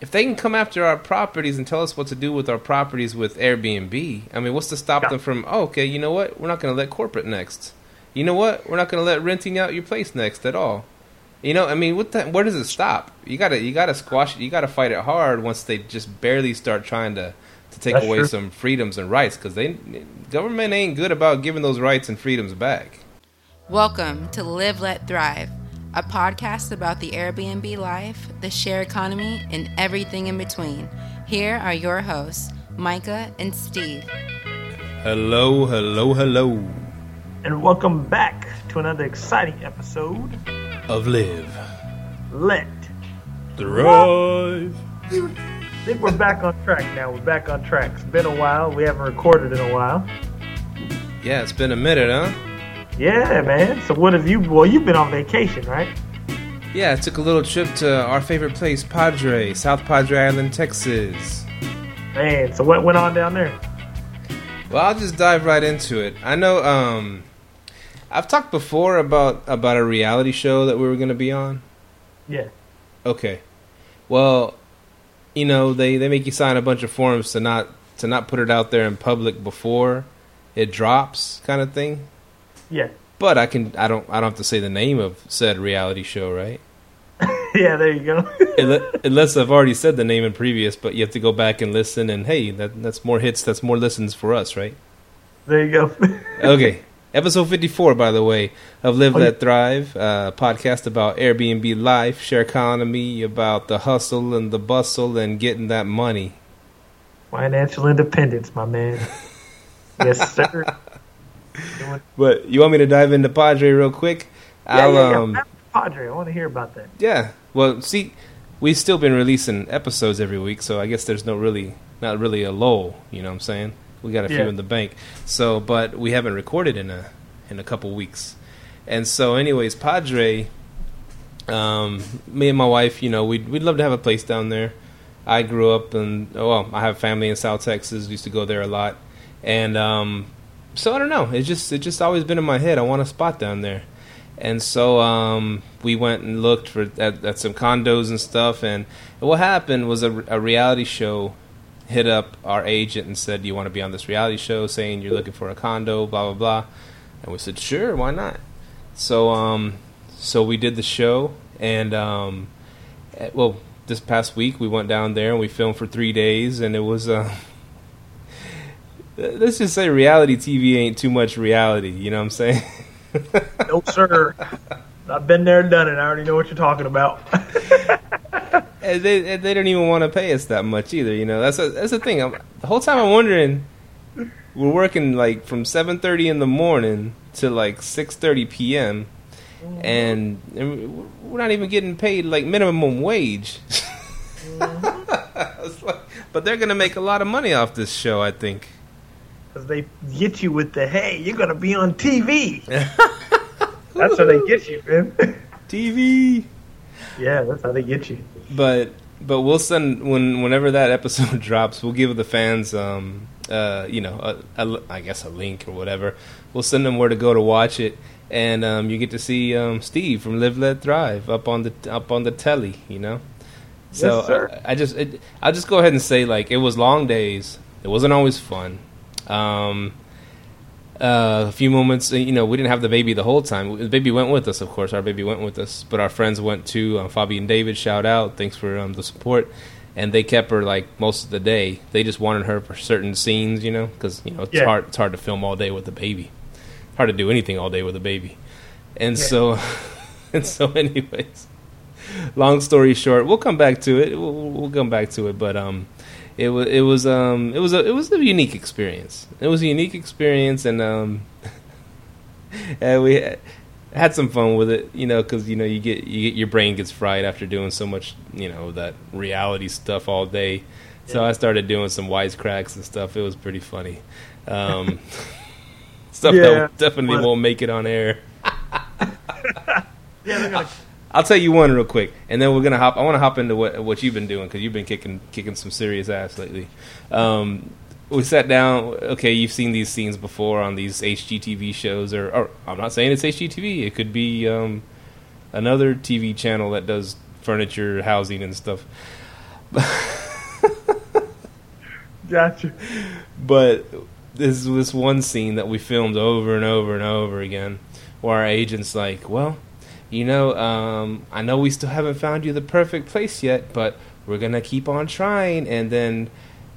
if they can come after our properties and tell us what to do with our properties with Airbnb, I mean, what's to stop Yeah. them from? Oh, okay, you know what? We're not going to let corporate next. You know what? We're not going to let renting out your place next at all. You know, I mean, what the, where does it stop? You gotta, you gotta squash it. You gotta fight it hard once they just barely start trying to, to take That's away true. some freedoms and rights because they, government ain't good about giving those rights and freedoms back. Welcome to Live Let Thrive, a podcast about the Airbnb life, the share economy, and everything in between. Here are your hosts, Micah and Steve. Hello, hello, hello And welcome back to another exciting episode. of live, Let. thrive. I think we're back on track now. We're back on track. It's been a while. We haven't recorded in a while. Yeah, it's been a minute, huh? Yeah, man. So what have you? Well, you've been on vacation, right? Yeah, I took a little trip to our favorite place, Padre, South Padre Island, Texas. Man. So what went on down there? Well, I'll just dive right into it. I know um I've talked before about about a reality show that we were going to be on. Yeah. Okay. Well, you know, they they make you sign a bunch of forms to not to not put it out there in public before it drops kind of thing. Yeah. But I can I don't I don't have to say the name of said reality show, right? yeah. There you go. Unless I've already said the name in previous, but you have to go back and listen and hey, that that's more hits, that's more listens for us, right? there you go. okay. Episode 54, by the way, of Live Oh, Let yeah. Thrive, uh, podcast about Airbnb life, share economy, about the hustle and the bustle and getting that money. Financial independence, my man. yes, sir. But you want me to dive into Padre real quick? Yeah, I'll, yeah, yeah. um, Padre, I want to hear about that. yeah. Well, see, we've still been releasing episodes every week, so I guess there's no really, not really a lull. You know what I'm saying? We got a few Yeah. in the bank. So, but we haven't recorded in a in a couple weeks, and so, anyways, Padre, um, me and my wife, you know, we'd we'd love to have a place down there. I grew up in well, I have family in South Texas. Used to go there a lot, and um, so I don't know. It's just it just always been in my head. I want a spot down there, and so um, we went and looked for at, at some condos and stuff. And what happened was a, a reality show hit up our agent and said, "Do you want to be on this reality show?" Saying you're looking for a condo, blah blah blah. And we said, "Sure, why not?" So um, so we did the show, and um, eh, well, this past week we went down there and we filmed for three days, and it was uh, let's just say reality TV ain't too much reality. You know what I'm saying? No, sir. I've been there, and done it. I already know what you're talking about. And they and they don't even want to pay us that much either. You know, that's a, that's the thing. I'm, the whole time I'm wondering, we're working like from 7:30 in the morning to like 6:30 p.m. Mm-hmm. And, and we're not even getting paid like minimum wage. Mm-hmm. Was like, but they're gonna make a lot of money off this show, I think. Because they get you with the, hey, you're going to be on TV. that's how they get you, man. TV. yeah, that's how they get you. but but we'll send when whenever that episode drops, we'll give the fans um uh you know a, a, I guess a link or whatever. We'll send them where to go to watch it, and um, you get to see um, Steve from Live Let Thrive up on the up on the telly, you know. So Yes, sir. I, I just it, I'll just go ahead and say like it was long days. It wasn't always fun. Um, uh, a few moments, uh, you know, we didn't have the baby the whole time. The baby went with us, of course. Our baby went with us, but our friends went too. Um, Fabi and David, shout out, thanks for um, the support. And they kept her like most of the day. They just wanted her for certain scenes, you know, because you know it's Yeah. hard. It's hard to film all day with a baby. Hard to do anything all day with a baby. And Yeah. so, and so, anyways, long story short, we'll come back to it. We'll, we'll come back to it, but um, it was it was um it was a it was a unique experience. It was a unique experience, and um, and we had, had some fun with it, you know, because you know you get you get your brain gets fried after doing so much, you know, that reality stuff all day. So I started doing some wisecracks and stuff. It was pretty funny. Um, stuff Yeah. that definitely won't make it on air. Yeah, they're gonna, I'll tell you one real quick, and then we're gonna hop. I want to hop into what what you've been doing because you've been kicking kicking some serious ass lately. Um, we sat down. Okay, you've seen these scenes before on these HGTV shows, or, or I'm not saying it's HGTV. It could be um, another TV channel that does furniture, housing, and stuff. Gotcha. But this this one scene that we filmed over and over and over again, where our agent's like, "Well, you know, um, I know we still haven't found you the perfect place yet, but we're gonna keep on trying, and then,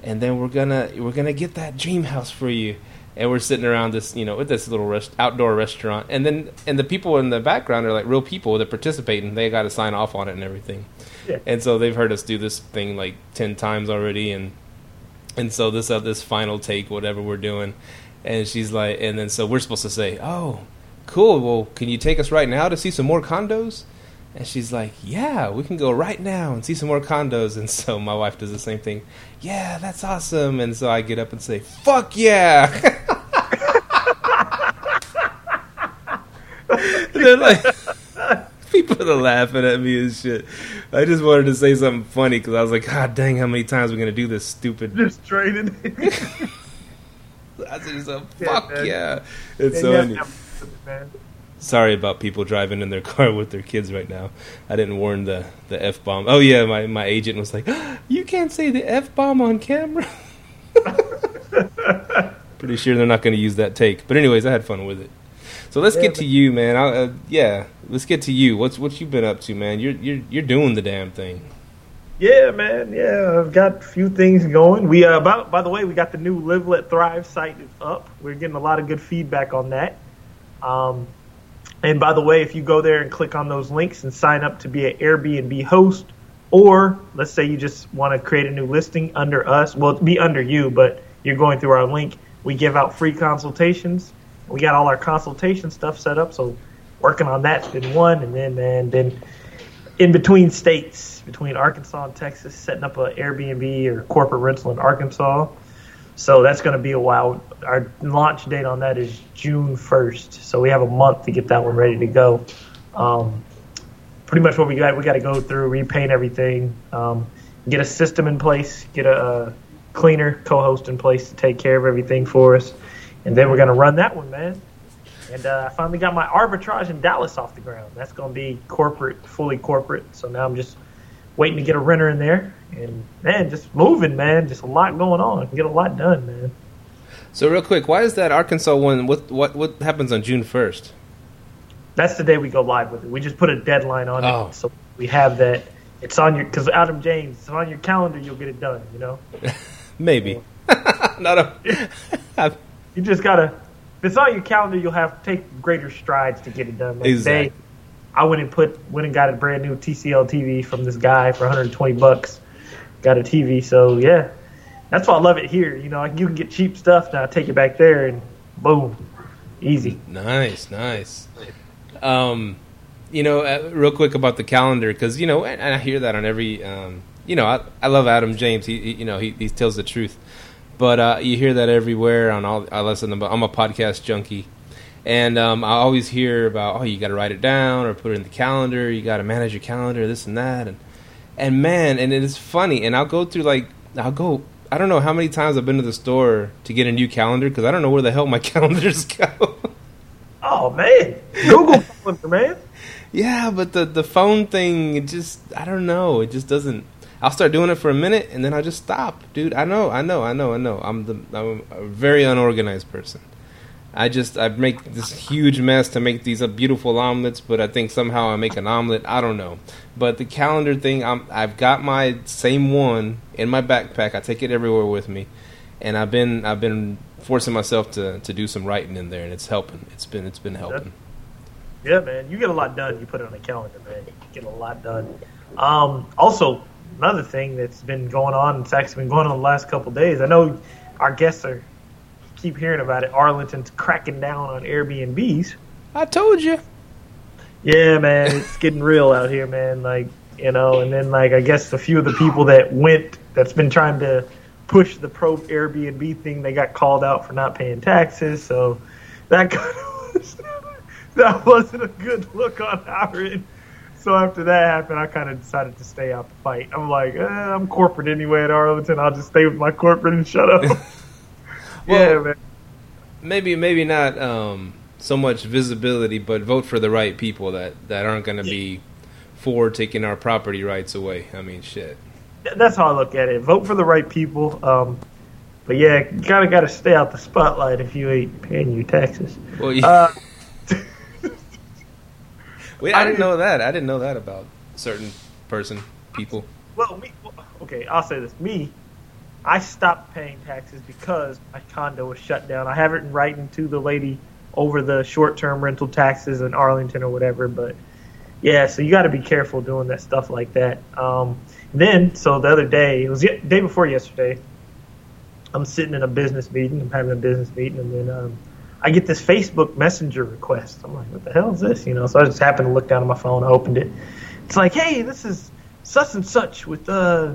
and then we're gonna we're gonna get that dream house for you." And we're sitting around this, you know, with this little rest- outdoor restaurant, and then and the people in the background are like real people that participate, and they got to sign off on it and everything. Yeah. And so they've heard us do this thing like ten times already, and and so this uh, this final take, whatever we're doing, and she's like, and then so we're supposed to say, "Oh, cool. Well, can you take us right now to see some more condos?" And she's like, "Yeah, we can go right now and see some more condos." And so my wife does the same thing. Yeah, that's awesome. And so I get up and say, "Fuck yeah!" They're like. People are laughing at me and shit. I just wanted to say something funny because I was like, God dang, how many times are we gonna do this stupid Just trading. I said, so, Yeah, fuck yeah. It's And so yeah, funny. yeah, man. Sorry about people driving in their car with their kids right now. I didn't warn the, the F bomb. Oh, yeah, my, my agent was like, You can't say the F bomb on camera. Pretty sure they're not going to use that take. But, anyways, I had fun with it. So let's Yeah, get to you, man. I, uh, yeah, let's get to you. What's what you been up to, man? You're you're you're doing the damn thing. Yeah, man. Yeah, I've got a few things going. We uh, about by the way, we got the new Live Let Thrive site is up. We're getting a lot of good feedback on that. Um, and by the way, if you go there and click on those links and sign up to be an Airbnb host, or let's say you just want to create a new listing under us, well, be under you, but you're going through our link. We give out free consultations. We got all our consultation stuff set up, so working on that's been one, and then and then in between states, between Arkansas and Texas, setting up an Airbnb or corporate rental in Arkansas. So that's going to be a while. Our launch date on that is June 1st. So we have a month to get that one ready to go. Um, pretty much what we got, we got to go through, repaint everything, um, get a system in place, get a, cleaner co-host in place to take care of everything for us, and then we're going to run that one, man. And uh, I finally got my arbitrage in Dallas off the ground. That's going to be corporate, fully corporate. So now I'm just waiting to get a renter in there. And man, just moving, man. Just a lot going on. Get a lot done, man. So real quick, why is that Arkansas one? What what what happens on June first? That's the day we go live with it. We just put a deadline on Oh. it, so we have that. It's on your because Adam James. It's on your calendar. You'll get it done. You know. Maybe. Not a. You just gotta. If it's on your calendar, you'll have to take greater strides to get it done. Like Exactly. today, I went and put went and got a brand new TCL TV from this guy for 120 bucks. Got a TV, so yeah, that's why I love it here. You know, you can get cheap stuff now. Take it back there and boom, easy. Nice, nice. Um, you know, uh, real quick about the calendar because you know, and I hear that on every. Um, you know, I, I love Adam James. He, he you know he, he tells the truth, but uh, you hear that everywhere on all. I listen to. I'm a podcast junkie, and um, I always hear about oh you got to write it down or put it in the calendar. You got to manage your calendar, this and that, and and man, and it is funny. And I'll go through like I'll go. I don't know how many times I've been to the store to get a new calendar because I don't know where the hell my calendars go. Oh man, Google calendar, man. Yeah, but the the phone thing, it just I don't know. It just doesn't. I'll start doing it for a minute and then I'll just stop, dude. I know, I know, I know, I know. I'm the I'm a very unorganized person. I just I make this huge mess to make these beautiful omelets, but I think somehow I make an omelet. I don't know. But the calendar thing, I'm I've got my same one in my backpack. I take it everywhere with me, and I've been I've been forcing myself to to do some writing in there, and it's helping. It's been it's been helping. Yeah, man, you get a lot done. You put it on a calendar, man. You get a lot done. Um, also, another thing that's been going on, it's actually been going on the last couple days. I know our guests are keep hearing about it. Arlington's cracking down on Airbnbs. I told you. Yeah, man, it's getting real out here, man. Like, you know, and then like I guess a few of the people that went that's been trying to push the pro Airbnb thing, they got called out for not paying taxes. So that kind of was, that wasn't a good look on our end. So after that happened, I kind of decided to stay out the fight. I'm like, eh, I'm corporate anyway at Arlington. I'll just stay with my corporate and shut up. yeah, Well, man. maybe maybe not um, so much visibility, but vote for the right people that, that aren't going to be for taking our property rights away. I mean, shit. that's how I look at it. Vote for the right people. Um, but yeah, you kind of got to stay out the spotlight if you ain't paying your taxes. Well, yeah. Uh, Wait, I didn't know that. I didn't know that about certain person, people. well, me, well, okay, I'll say this. Me, I stopped paying taxes because my condo was shut down. I have it in writing to the lady over the short-term rental taxes in Arlington or whatever. But yeah, so you got to be careful doing that stuff like that. Um, then, so the other day, it was the day before yesterday. I'm sitting in a business meeting. I'm having a business meeting, and then um, I get this Facebook Messenger request. I'm like, what the hell is this? You know, so I just happened to look down at my phone. I opened it. It's like, hey, this is such and such with uh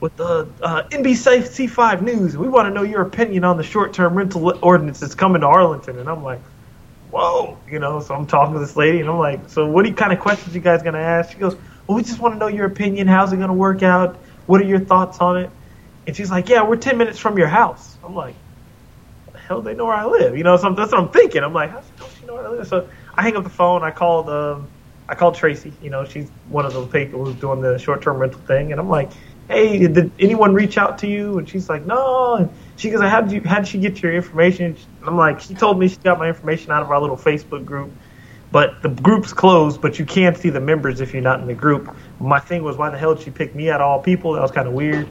with the uh, NBC C5 News. We want to know your opinion on the short-term rental ordinance that's coming to Arlington. And I'm like, whoa, you know. So I'm talking to this lady, and I'm like, so what kind of questions you guys gonna ask? She goes, well, we just want to know your opinion. How's it gonna work out? What are your thoughts on it? And she's like, yeah, we're 10 minutes from your house. I'm like, the hell they know where I live? You know, so that's what I'm thinking. I'm like, how does she know where I live? So I hang up the phone. I called, um, I called Tracy. You know, she's one of those people who's doing the short-term rental thing, and I'm like, hey, did anyone reach out to you? And she's like, no. And she goes, how did you, how did she get your information? And I'm like, she told me she got my information out of our little Facebook group. But the group's closed, but you can't see the members if you're not in the group. My thing was, why the hell did she pick me out of all people? That was kind of weird.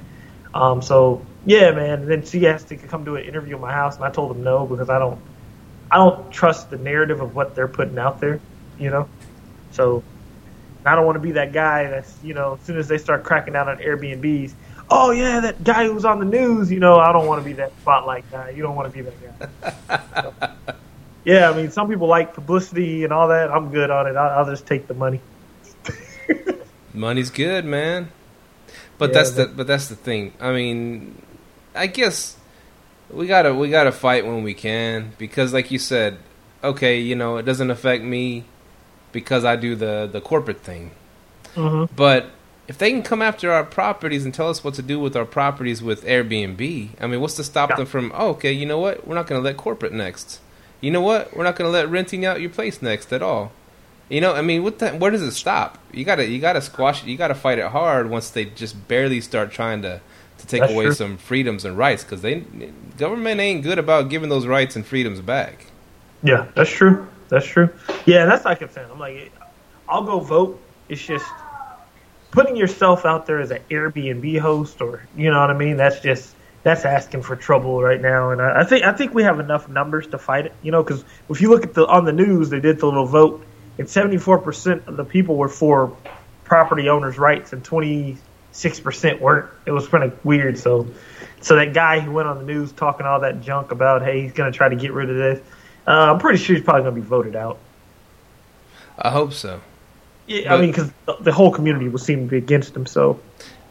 Um, so yeah, man. And then she asked to come do an interview in my house, and I told them no because I don't, I don't trust the narrative of what they're putting out there, you know. So I don't want to be that guy that's, you know, as soon as they start cracking down on Airbnbs, oh yeah, that guy who's on the news, you know, I don't want to be that spotlight guy. You don't want to be that guy. So, yeah, I mean, some people like publicity and all that. I'm good on it. I'll, I'll just take the money. Money's good, man. But Yeah, that's the but- but that's the thing. I mean, I guess we gotta we gotta fight when we can because, like you said, okay, you know, it doesn't affect me because I do the the corporate thing. hmm But if they can come after our properties and tell us what to do with our properties with Airbnb, I mean, what's to stop Yeah. them from? Oh, okay, you know what? We're not going to let corporate next. You know what? We're not going to let renting out your place next at all. You know, I mean, what the, where does it stop? You gotta you gotta squash it. You gotta fight it hard once they just barely start trying to to take That's away true. some freedoms and rights because they government ain't good about giving those rights and freedoms back. Yeah, that's true. That's true. Yeah, that's like I'm saying. I'm like, I'll go vote. It's just putting yourself out there as an Airbnb host, or you know what I mean. That's just that's asking for trouble right now. And I, I think I think we have enough numbers to fight it. You know, because if you look at the on the news, they did the little vote, and 74 percent of the people were for property owners' rights, and 26 percent weren't. It was kind of weird. So, so that guy who went on the news talking all that junk about, hey, he's going to try to get rid of this. Uh, I'm pretty sure he's probably going to be voted out. I hope so. Yeah, But- I mean, because the, whole community will seem to be against him. So,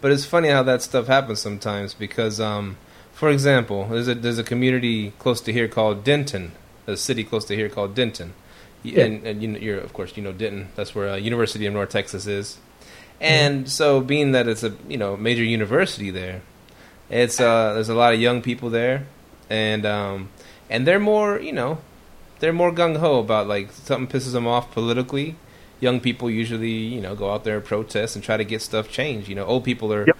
But it's funny how that stuff happens sometimes because, um, for example, there's a there's a community close to here called Denton, a city close to here called Denton, Yeah. and and you you're of course you know Denton. That's where uh, University of North Texas is, and so being that it's a you know major university there, it's uh there's a lot of young people there, and um and they're more you know they're more gung ho about like something pisses them off politically. Young people usually, you know, go out there and protest and try to get stuff changed. You know, old people are, Yep.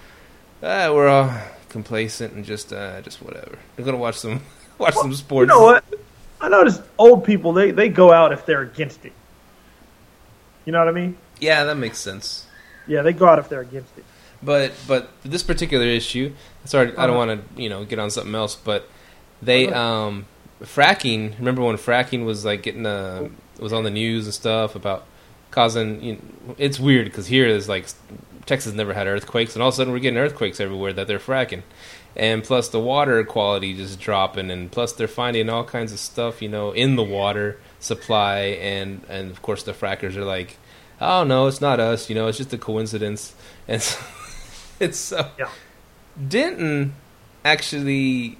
ah, we're all complacent and just, uh, just whatever. They're gonna watch some, watch some sports. you know what? I noticed old people they they go out if they're against it. You know what I mean? Yeah, that makes sense. Yeah, they go out if they're against it. But, but this particular issue, sorry, I don't Uh-huh. want to, you know, get on something else. But they, Okay. um, fracking. Remember when fracking was like getting, uh, was on the news and stuff about causing. You know, it's weird because here is like Texas never had earthquakes, and all of a sudden we're getting earthquakes everywhere that they're fracking. And plus the water quality just dropping, and plus they're finding all kinds of stuff, you know, in the water supply, and and of course the frackers are like, oh no, it's not us, you know, it's just a coincidence, and so, it's so. Yeah. Denton actually,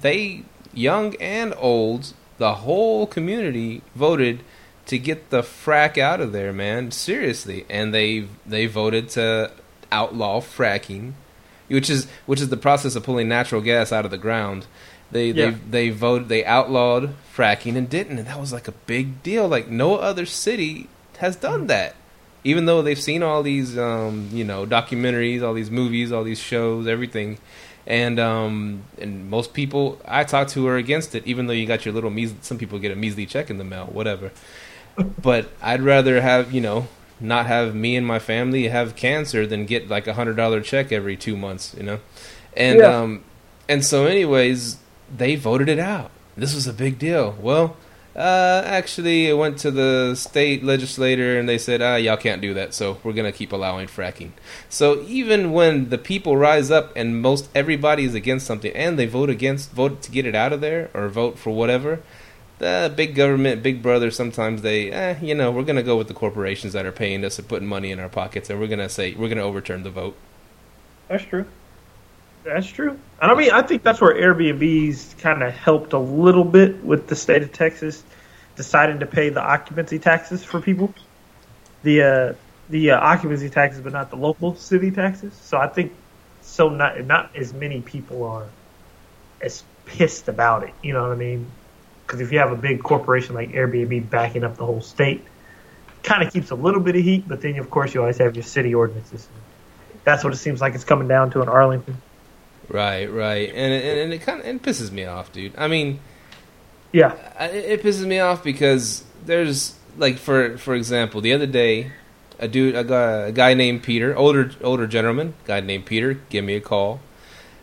they young and old, the whole community voted to get the frack out of there, man. Seriously, and they they voted to outlaw fracking, which is which is the process of pulling natural gas out of the ground. They Yeah. they they voted they outlawed fracking and didn't, and that was like a big deal. Like no other city has done that. even though they've seen all these, um, you know, documentaries, all these movies, all these shows, everything, and um, and most people I talk to are against it. Even though you got your little measly, some people get a measly check in the mail, whatever. but I'd rather have you know not have me and my family have cancer than get like a hundred dollar check every two months, you know, and Yeah. um, and so anyways, they voted it out. This was a big deal. Well, uh, actually, it went to the state legislator and they said, ah, y'all can't do that, so we're going to keep allowing fracking. So even when the people rise up and most everybody is against something and they vote against, vote to get it out of there or vote for whatever, the big government, big brother, sometimes they, eh, you know, we're going to go with the corporations that are paying us and putting money in our pockets and we're going to say, we're going to overturn the vote. That's true. That's true. And I mean, I think that's where Airbnb's kind of helped a little bit with the state of Texas deciding to pay the occupancy taxes for people. The uh, the uh, occupancy taxes, but not the local city taxes. So I think so not not as many people are as pissed about it. You know what I mean? Because if you have a big corporation like Airbnb backing up the whole state, kind of keeps a little bit of heat. But then, of course, you always have your city ordinances. That's what it seems like it's coming down to in Arlington. Right, right. And, and, and it kind of it pisses me off, dude. I mean, Yeah. I- it pisses me off because there's like for for example the other day a dude a guy, a guy named peter older older gentleman guy named peter give me a call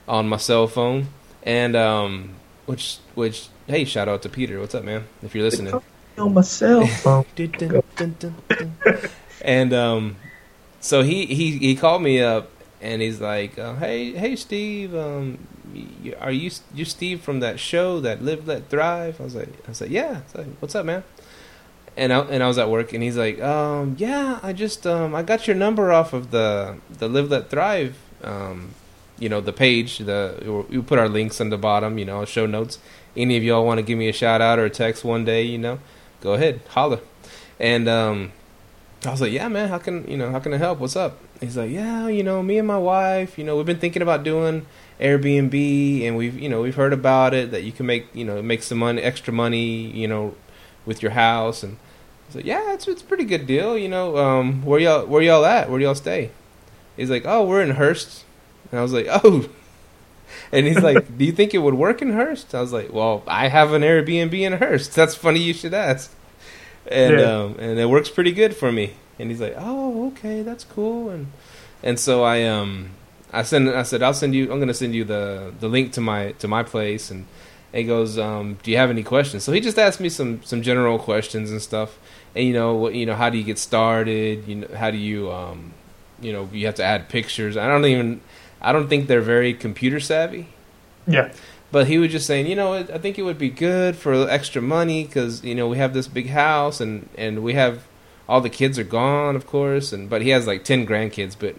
on my cell phone and um which which hey shout out to peter what's up man if you're listening On my cell phone. And um, so he, he he called me up and he's like, uh, "Hey hey Steve, um, y- are you you Steve from that show that Live Let Thrive?" I was like, "I said yeah." I was like, What's up, man? And I and I was at work and he's like, um, "Yeah, I just um, I got your number off of the the Live Let Thrive." Um, you know the page the we put our links on the bottom you know show notes any of y'all want to give me a shout out or a text one day you know go ahead, holler. And um, I was like, yeah, man, how can you know how can I help? What's up? He's like, yeah, you know, me and my wife, you know, we've been thinking about doing Airbnb, and we've you know we've heard about it that you can make you know make some money, extra money, you know, with your house. And I was like, yeah, it's it's a pretty good deal, you know. Um, where y'all where y'all at? Where y'all stay? He's like, oh, we're in Hurst. And I was like, oh. And he's like, "Do you think it would work in Hurst?" I was like, "Well, I have an Airbnb in Hurst. That's funny you should ask." And Yeah. um, and it works pretty good for me. And he's like, "Oh, okay, that's cool." And and so I um I send I said I'll send you I'm gonna send you the the link to my to my place and he goes um do you have any questions so he just asked me some some general questions and stuff and you know what you know how do you get started you know how do you um you know you have to add pictures I don't even I don't think they're very computer savvy Yeah. But he was just saying, you know, I think it would be good for extra money because you know we have this big house and and we have all the kids are gone, of course, and but he has like ten grandkids, but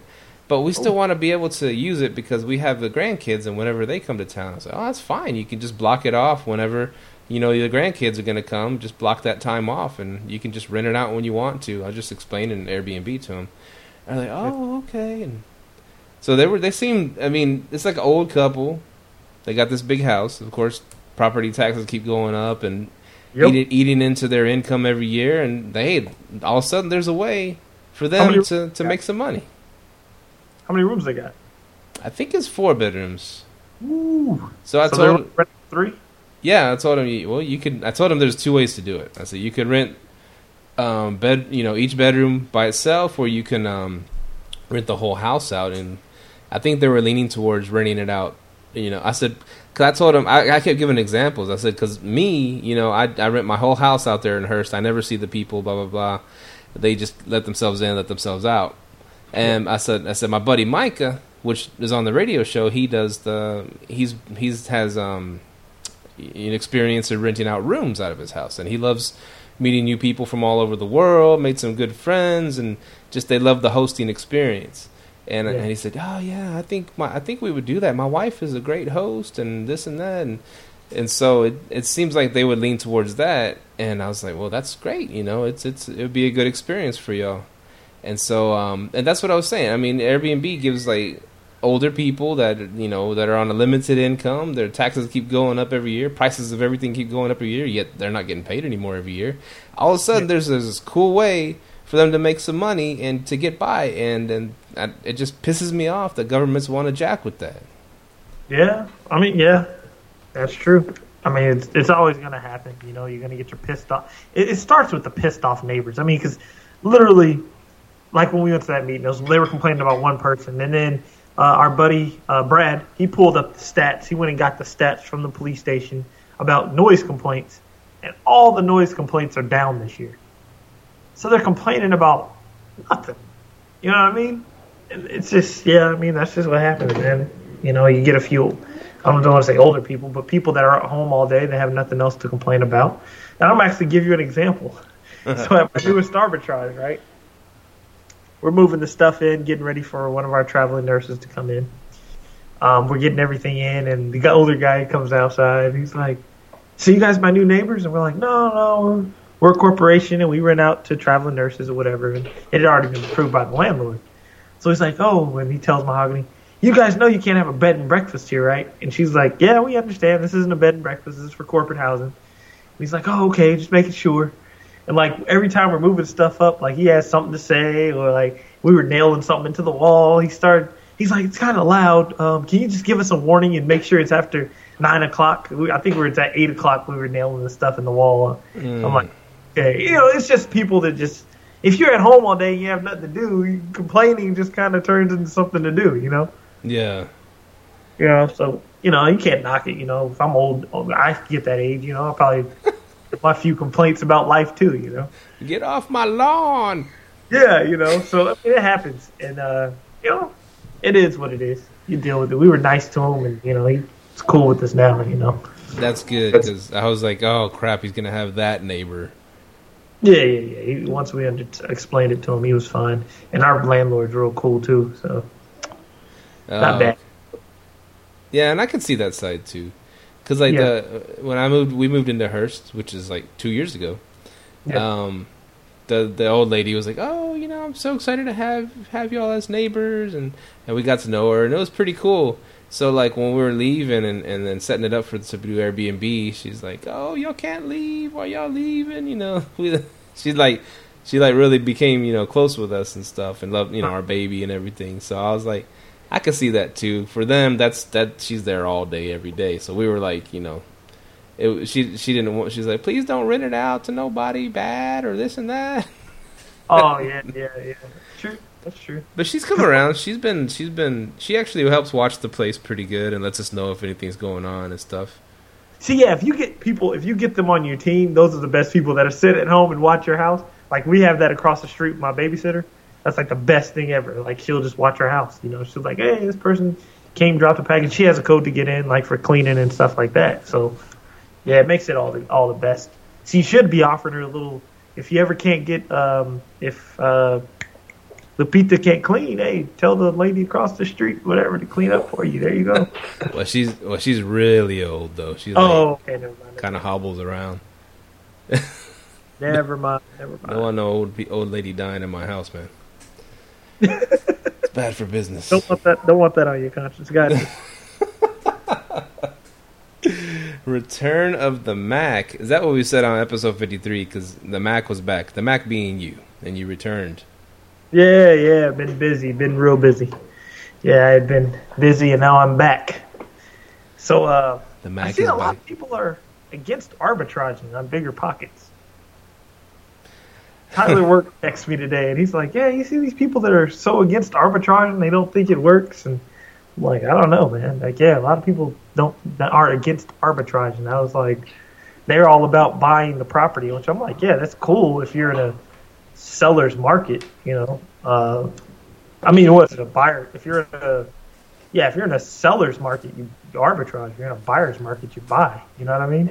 but we still oh. want to be able to use it because we have the grandkids and whenever they come to town, I was like, oh, that's fine. You can just block it off whenever you know your grandkids are going to come. Just block that time off, and you can just rent it out when you want to. I'll just explained in Airbnb to him. And they're like, oh, okay, and so they were they seemed. I mean, it's like an old couple. They got this big house. Of course, property taxes keep going up and Yep. eating, eating into their income every year. And they all of a sudden there's a way for them many- to, to make some money. How many rooms they got? I think it's four bedrooms. Ooh. So I so told renting three. yeah, I told him well you could. I told him there's two ways to do it. I said you could rent um, bed you know each bedroom by itself, or you can um, rent the whole house out. And I think they were leaning towards renting it out. You know, I said because I told him I, I kept giving examples. I said because me, you know, I I rent my whole house out there in Hurst. I never see the people. Blah blah blah. They just let themselves in, let themselves out. And I said I said my buddy Micah, which is on the radio show, he does the he's he's has um an experience of renting out rooms out of his house, and he loves meeting new people from all over the world. Made some good friends, and just they love the hosting experience. And, Yeah. and he said, "Oh yeah, I think my I think we would do that. My wife is a great host, and this and that, and and so it it seems like they would lean towards that. And I was like, well, that's great. You know, it's it's it would be a good experience for y'all. And so um and that's what I was saying. I mean, Airbnb gives like older people that you know that are on a limited income their taxes keep going up every year prices of everything keep going up every year yet they're not getting paid anymore every year all of a sudden there's, there's this cool way for them to make some money and to get by, and and I, it just pisses me off that governments want to jack with that. Yeah, I mean, yeah, that's true. I mean, it's it's always going to happen. You know, you're going to get your pissed off. It, it starts with the pissed off neighbors. I mean, because literally, like when we went to that meeting, was, they were complaining about one person, and then uh, our buddy uh, Brad, he pulled up the stats. He went and got the stats from the police station about noise complaints, and all the noise complaints are down this year. So they're complaining about nothing. You know what I mean? It's just yeah. I mean, that's just what happens, man. You know, you get a few I don't want to say older people, but people that are at home all day, they have nothing else to complain about. And I'm actually give you an example. so at my newest arbitrage, right? We're moving the stuff in, getting ready for one of our traveling nurses to come in. Um, we're getting everything in, and the older guy comes outside. He's like, "So you guys my new neighbors?" And we're like, "No, no, we're, a corporation, and we rent out to traveling nurses or whatever." And it had already been approved by the landlord. So he's like, "Oh," and he tells Mahogany, you guys know you can't have a bed and breakfast here, right? And she's like, yeah, we understand. This isn't a bed and breakfast. This is for corporate housing. And he's like, oh, okay, just making sure. And like every time we're moving stuff up, like he has something to say, or like we were nailing something into the wall. He started. He's like, it's kind of loud. Um, can you just give us a warning and make sure it's after nine o'clock? I think we are at eight o'clock. We were nailing the stuff in the wall. Mm. I'm like, okay, you know, it's just people that just. If you're at home all day and you have nothing to do, complaining just kind of turns into something to do, you know. Yeah. You know, so you know you can't knock it. You know, if I'm old, I get that age. You know, I probably my few complaints about life too. You know, get off my lawn. Yeah, you know, so I mean, it happens, and uh, you know, it is what it is. You deal with it. We were nice to him, and you know, he's cool with us now. You know, that's good because I was like, oh crap, he's gonna have that neighbor. Yeah, yeah, yeah. He, once we under- explained it to him, he was fine, and our landlord's real cool too. So not uh, bad. Yeah, and I can see that side too, because like yeah. the when I moved, we moved into Hurst, which is like two years ago. Yeah. Um, the the old lady was like, "Oh, you know, I'm so excited to have have y'all as neighbors," and and we got to know her, and it was pretty cool. So like when we were leaving and, and then setting it up for the do Airbnb, she's like, "Oh, y'all can't leave. Why y'all leaving?" You know, we, she's like, she like really became you know close with us and stuff, and loved you know our baby and everything. So I was like, I could see that too. For them, that's that she's there all day, every day. So we were like, you know, it, she she didn't want. She's like, please don't rent it out to nobody bad or this and that. Oh yeah, yeah, yeah. True, that's true. But she's come around. She's been she's been she actually helps watch the place pretty good and lets us know if anything's going on and stuff. See, yeah, if you get people, if you get them on your team, those are the best people that are sit at home and watch your house. Like we have that across the street, my babysitter that's like the best thing ever. Like she'll just watch her house. You know, she's like, hey, this person came, dropped a package. She has a code to get in, like for cleaning and stuff like that. So yeah, it makes it all the all the best. You should be offering her a little. If you ever can't get, um, if uh, Lupita can't clean, hey, tell the lady across the street, whatever, to clean up for you. There you go. well, she's well, she's really old though. She's oh, like, okay, kind of hobbles around. never mind. Never mind. No one know old old lady dying in my house, man it's bad for business. Don't want that. Don't want that on your conscience, guys. Return of the Mac. Is that what we said on episode fifty three? Because the Mac was back. The Mac being you, and you returned. Yeah, yeah. Been busy. Been real busy. Yeah, I've been busy, and now I'm back. So, uh, the Mac I see a back. lot of people are against arbitraging on BiggerPockets. Tyler Work texted me today, and he's like, "Yeah, you see these people that are so against arbitrage and they don't think it works." And I'm like, "I don't know, man. Like, yeah, a lot of people don't that are against arbitrage." And I was like, "They're all about buying the property," which I'm like, "Yeah, that's cool if you're in a seller's market, you know." Uh, I mean, what's it a buyer? If you're in a yeah, if you're in a seller's market, you arbitrage. If you're in a buyer's market, you buy. You know what I mean?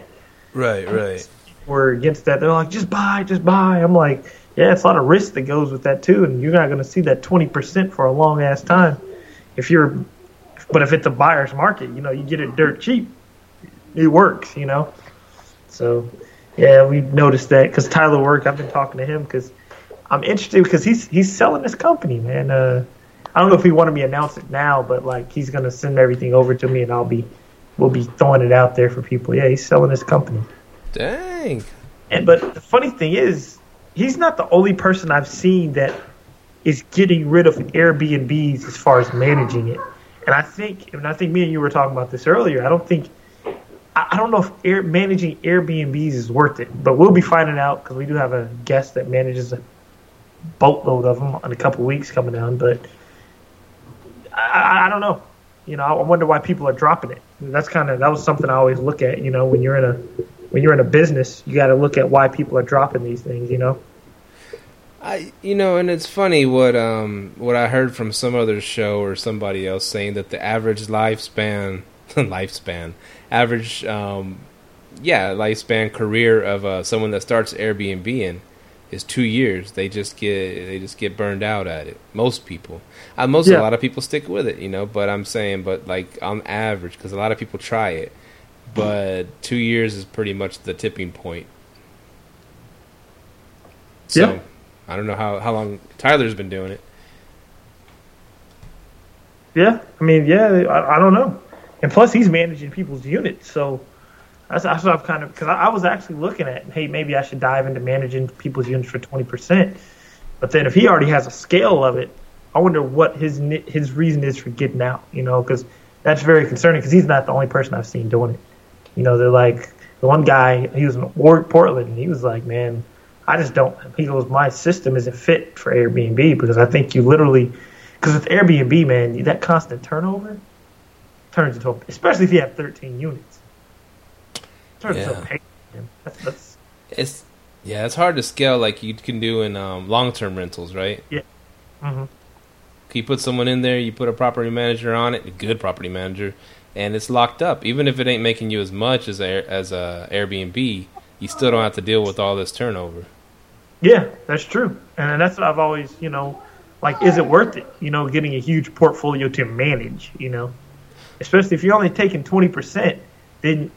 Right, right were against that. They're like, just buy, just buy. I'm like, yeah, it's a lot of risk that goes with that too, and you're not going to see that 20% for a long ass time. If you're, but if it's a buyer's market, you know, you get it dirt cheap. It works, you know. So, yeah, we noticed that because Tyler Work. I've been talking to him because I'm interested because he's he's selling this company, man. Uh, I don't know if he wanted me to announce it now, but like he's gonna send everything over to me, and I'll be we'll be throwing it out there for people. Yeah, he's selling his company. Dang. And but the funny thing is, he's not the only person I've seen that is getting rid of Airbnbs as far as managing it. And I think, and I think me and you were talking about this earlier. I don't think, I, I don't know if air, managing Airbnbs is worth it, but we'll be finding out because we do have a guest that manages a boatload of them in a couple weeks coming down. But I, I don't know. You know, I wonder why people are dropping it. That's kind of that was something I always look at. You know, when you're in a when you're in a business, you got to look at why people are dropping these things. You know. I you know, and it's funny what um what I heard from some other show or somebody else saying that the average lifespan lifespan average um yeah lifespan career of uh, someone that starts Airbnb in is two years. They just get they just get burned out at it. Most people, uh, most yeah. a lot of people stick with it, you know. But I'm saying, but like on average, because a lot of people try it, but two years is pretty much the tipping point. So, yeah. I don't know how how long Tyler's been doing it. Yeah, I mean, yeah, I, I don't know, and plus he's managing people's units, so that's, that's what I've kind of because I, I, was actually looking at, hey, maybe I should dive into managing people's units for twenty percent. But then if he already has a scale of it, I wonder what his his reason is for getting out. You know, because that's very concerning because he's not the only person I've seen doing it. You know, they're like the one guy he was in Portland, and he was like, man, I just don't. He goes, my system isn't fit for Airbnb because I think you literally because with Airbnb, man, that constant turnover turns into, especially if you have 13 units yeah. That's, that's, it's yeah, it's hard to scale like you can do in um, long term rentals, right? Yeah. Mm-hmm. You put someone in there, you put a property manager on it, a good property manager, and it's locked up. Even if it ain't making you as much as a, as a Airbnb, you still don't have to deal with all this turnover. Yeah, that's true, and that's what I've always, you know, like, is it worth it? You know, getting a huge portfolio to manage, you know, especially if you're only taking twenty percent, then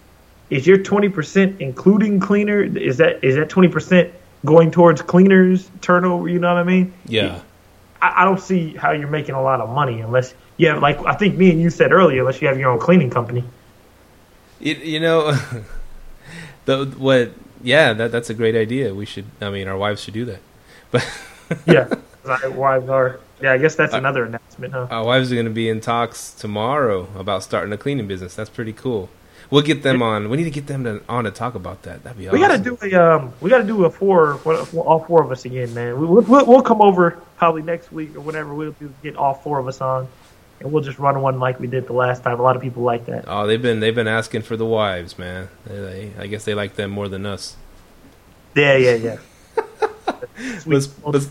is your 20% including cleaner is that is that 20% going towards cleaners turnover you know what i mean? Yeah. I, I, don't see how you're making a lot of money unless you have like i think me and you said earlier unless you have your own cleaning company. You, you know the what yeah that that's a great idea. We should i mean our wives should do that. But yeah our wives are yeah i guess that's another announcement huh? Our wives are going to be in talks tomorrow about starting a cleaning business. That's pretty cool We'll get them on. We need to get them to, on to talk about that. That'd be awesome. We got to do a um. We got to do a four. All four of us again, man. We, will we'll, we'll come over probably next week or whatever. We'll do, get all four of us on, and we'll just run one like we did the last time. A lot of people like that. Oh, they've been they've been asking for the wives, man. They, I guess they like them more than us. Yeah, yeah, yeah. was was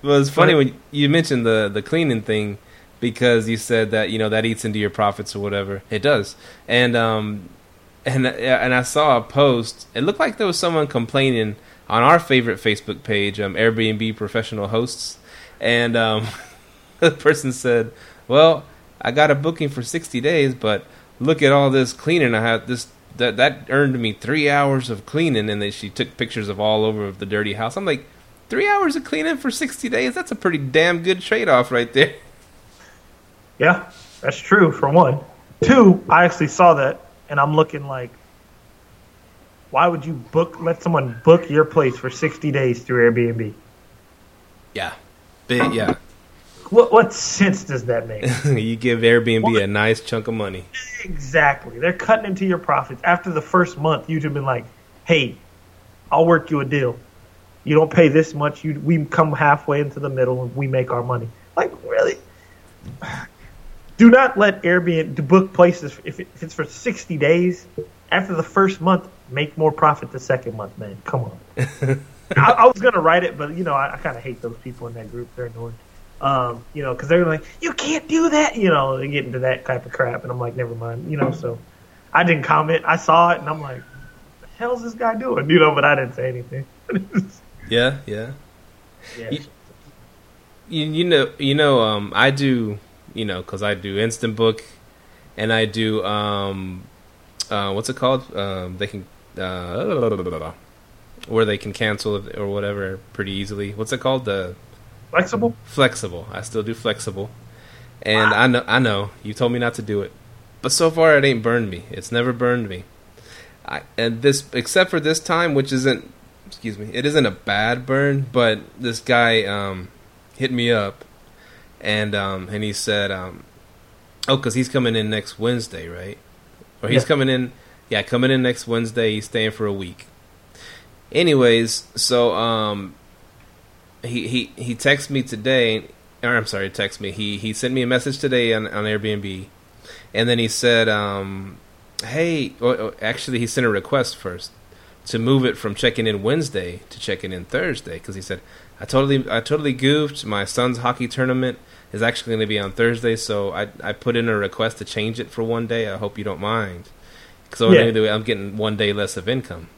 was funny when you mentioned the the cleaning thing because you said that you know that eats into your profits or whatever. It does, and um, and and I saw a post. It looked like there was someone complaining on our favorite Facebook page, um, Airbnb professional hosts, and um, the person said, "Well, I got a booking for sixty days, but look at all this cleaning I had this." That that earned me three hours of cleaning, and then she took pictures of all over of the dirty house. I'm like, three hours of cleaning for sixty days? That's a pretty damn good trade off right there. Yeah, that's true for one. Two, I actually saw that and I'm looking like why would you book let someone book your place for 60 days through Airbnb? Yeah. Big, yeah. What what sense does that make? you give Airbnb what? a nice chunk of money. Exactly. They're cutting into your profits. After the first month, you'd have been like, "Hey, I'll work you a deal. You don't pay this much. You we come halfway into the middle and we make our money." Like, really? Do not let Airbnb book places if, if it's for 60 days. After the first month, make more profit the second month, man. Come on. I, I, was gonna write it, but you know, I, I kind of hate those people in that group. They're annoying. Um, you know, because they're like, you can't do that. You know, they get into that type of crap, and I'm like, never mind. You know, so I didn't comment. I saw it, and I'm like, the hell's this guy doing? You know, but I didn't say anything. yeah, yeah. Yeah. You, you know, you know, um, I do you know, because I do instant book, and I do um, uh, what's it called? Um, they can uh, where they can cancel it or whatever pretty easily. What's it called? The flexible. Flexible. I still do flexible, and wow. I know I know you told me not to do it, but so far it ain't burned me. It's never burned me. I, and this except for this time, which isn't excuse me, it isn't a bad burn, but this guy um, hit me up, and um, and he said, um, oh, because he's coming in next Wednesday, right? Or he's Yeah. coming in, yeah, coming in next Wednesday. He's staying for a week. Anyways, so um, he he he texted me today, or I'm sorry, text me. He he sent me a message today on on Airbnb, and then he said, um, hey, or, actually he sent a request first to move it from checking in Wednesday to checking in Thursday because he said I totally I totally goofed. My son's hockey tournament is actually going to be on Thursday, so I I put in a request to change it for one day. I hope you don't mind. So Yeah. anyway, I'm getting one day less of income.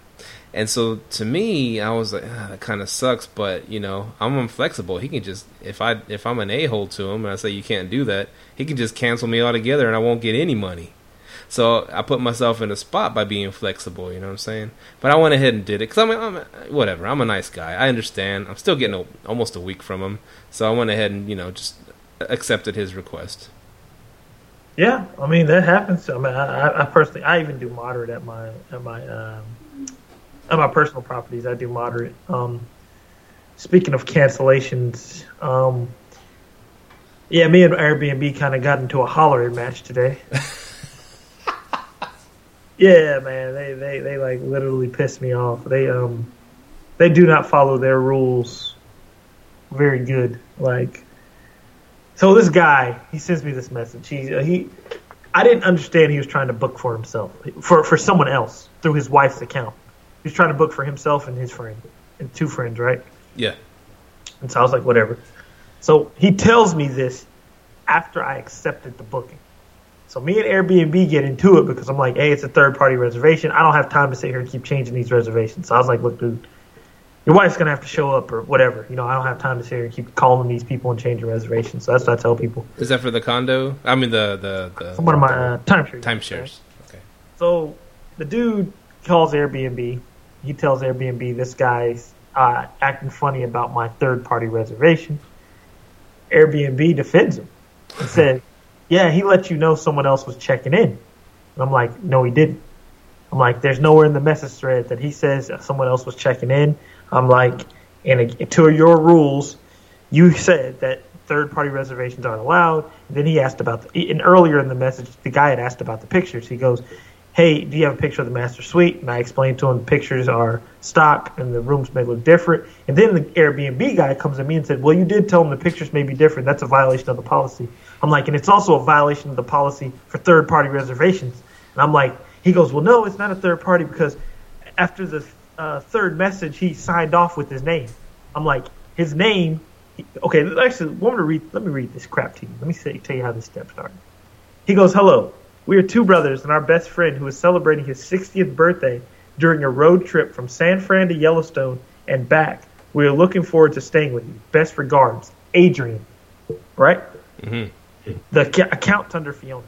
And so to me, I was like, ah, that kind of sucks, but you know, I'm inflexible. He can just if I if I'm an a hole to him and I say you can't do that, he can just cancel me altogether and I won't get any money. So I put myself in a spot by being flexible. You know what I'm saying? But I went ahead and did it because I'm, I'm whatever. I'm a nice guy. I understand. I'm still getting a, almost a week from him, so I went ahead and you know just accepted his request. Yeah, I mean that happens. I mean, I, I- personally, I even do moderate at my at my um, at my personal properties. I do moderate. Um, speaking of cancellations, um, yeah, me and Airbnb kind of got into a hollering match today. yeah, man, they, they they like literally pissed me off. They um they do not follow their rules very good. Like so this guy, he sends me this message. He uh, he, I didn't understand he was trying to book for himself, for for someone else through his wife's account. He was trying to book for himself and his friend, and two friends, right? Yeah. And so I was like, whatever. So he tells me this after I accepted the booking. So me and Airbnb get into it because I'm like, hey, it's a third party reservation. I don't have time to sit here and keep changing these reservations. So I was like, look, dude, your wife's gonna have to show up or whatever. You know, I don't have time to sit here and keep calling these people and changing reservations. So that's what I tell people. Is that for the condo? I mean the the the One of my uh, timeshare. timeshares. Okay. So the dude calls Airbnb. He tells Airbnb this guy's uh, acting funny about my third party reservation. Airbnb defends him and said, "Yeah, he let you know someone else was checking in." And I'm like, "No, he didn't." I'm like, "There's nowhere in the message thread that he says someone else was checking in." I'm like, "And to your rules, you said that third party reservations aren't allowed." And then he asked about the, and earlier in the message, the guy had asked about the pictures. He goes, "Hey, do you have a picture of the master suite?" And I explained to him pictures are stock and the rooms may look different. And then the Airbnb guy comes at me and said, "Well, you did tell him the pictures may be different. That's a violation of the policy." I'm like, "And it's also a violation of the policy for third party reservations." And I'm like, he goes, "Well, no, it's not a third party because after the uh, third message, he signed off with his name." I'm like, "His name." Okay, actually, want me to read? Let me read this crap to you. Let me say, tell you how this step started. He goes, Hello. We are two brothers and our best friend who is celebrating his 60th birthday during a road trip from San Fran to Yellowstone and back. We are looking forward to staying with you. Best regards, Adrian. Right? Mhm. The ca- account's under Fiona.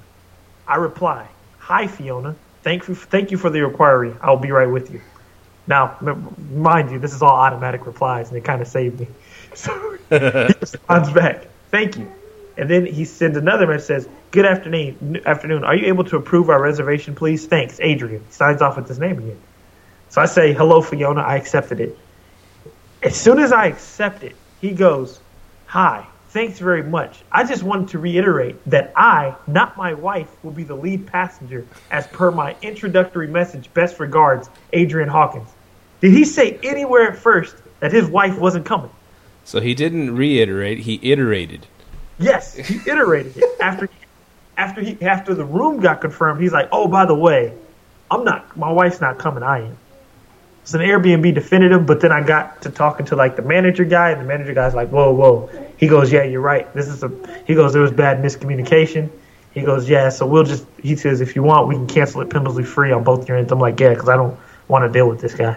I reply, Hi, Fiona. Thank you, thank you for the inquiry. I'll be right with you. Now, mind you, this is all automatic replies, and it kind of saved me. So he responds back, "Thank you," and then he sends another message says, "Good afternoon. Afternoon. Are you able to approve our reservation, please? Thanks, Adrian." He signs off with his name again. So I say, "Hello, Fiona. I accepted it." As soon as I accept it, he goes, "Hi. Thanks very much. I just wanted to reiterate that I, not my wife, will be the lead passenger as per my introductory message. Best regards, Adrian Hawkins." Did he say anywhere at first that his wife wasn't coming? So he didn't reiterate; he iterated. Yes, he iterated it after after he after the room got confirmed. He's like, "Oh, by the way, I'm not. My wife's not coming. I am." It's an Airbnb definitive, but then I got to talking to like the manager guy, and the manager guy's like, "Whoa, whoa." He goes, "Yeah, you're right. This is a." He goes, "There was bad miscommunication." He goes, "Yeah, so we'll just." He says, "If you want, we can cancel it penalty free on both your ends." I'm like, "Yeah," because I don't want to deal with this guy.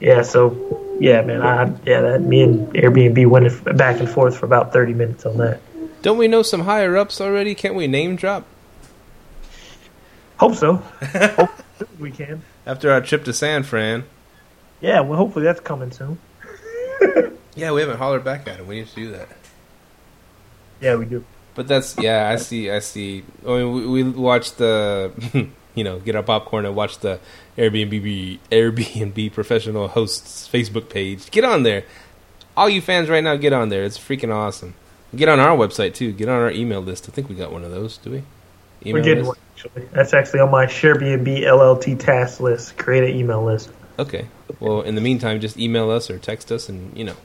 Yeah, so yeah, man, I yeah, that me and Airbnb went back and forth for about 30 minutes on that. Don't we know some higher ups already? Can't we name drop Hope so. Hope we can. after our trip to San Fran? Yeah, well, hopefully that's coming soon. Yeah, we haven't hollered back at him. We need to do that. Yeah, we do. But that's yeah. I see. I see. I mean, we, we watched the you know get our popcorn and watch the Airbnb Airbnb professional hosts Facebook page. Get on there, all you fans right now. Get on there. It's freaking awesome. Get on our website too. Get on our email list. I think we got one of those. Do we? Email We're getting list? one actually. That's actually on my Sharebnb LLC task list. Create an email list. Okay. Well, in the meantime, just email us or text us, and you know,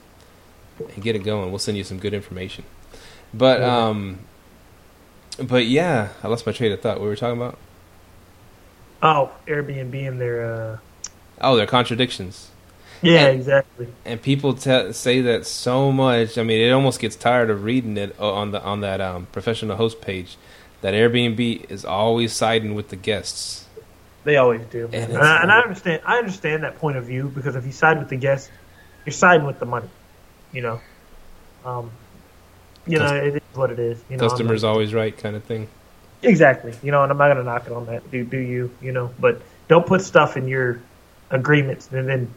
and get it going. We'll send you some good information. But um, but yeah, I lost my train of thought. What were we talking about? Oh, Airbnb and their. Uh... Oh, their contradictions. Yeah, and, exactly. And people te- say that so much. I mean, it almost gets tired of reading it on the on that um, professional host page. That Airbnb is always siding with the guests. They always do, and, and, I, and I understand. I understand that point of view because if you side with the guests, you're siding with the money. You know, um, you know it is what it is. You know, customers always right, kind of thing. Exactly. You know, and I'm not gonna knock it on that. Do do you? You know, but don't put stuff in your agreements and then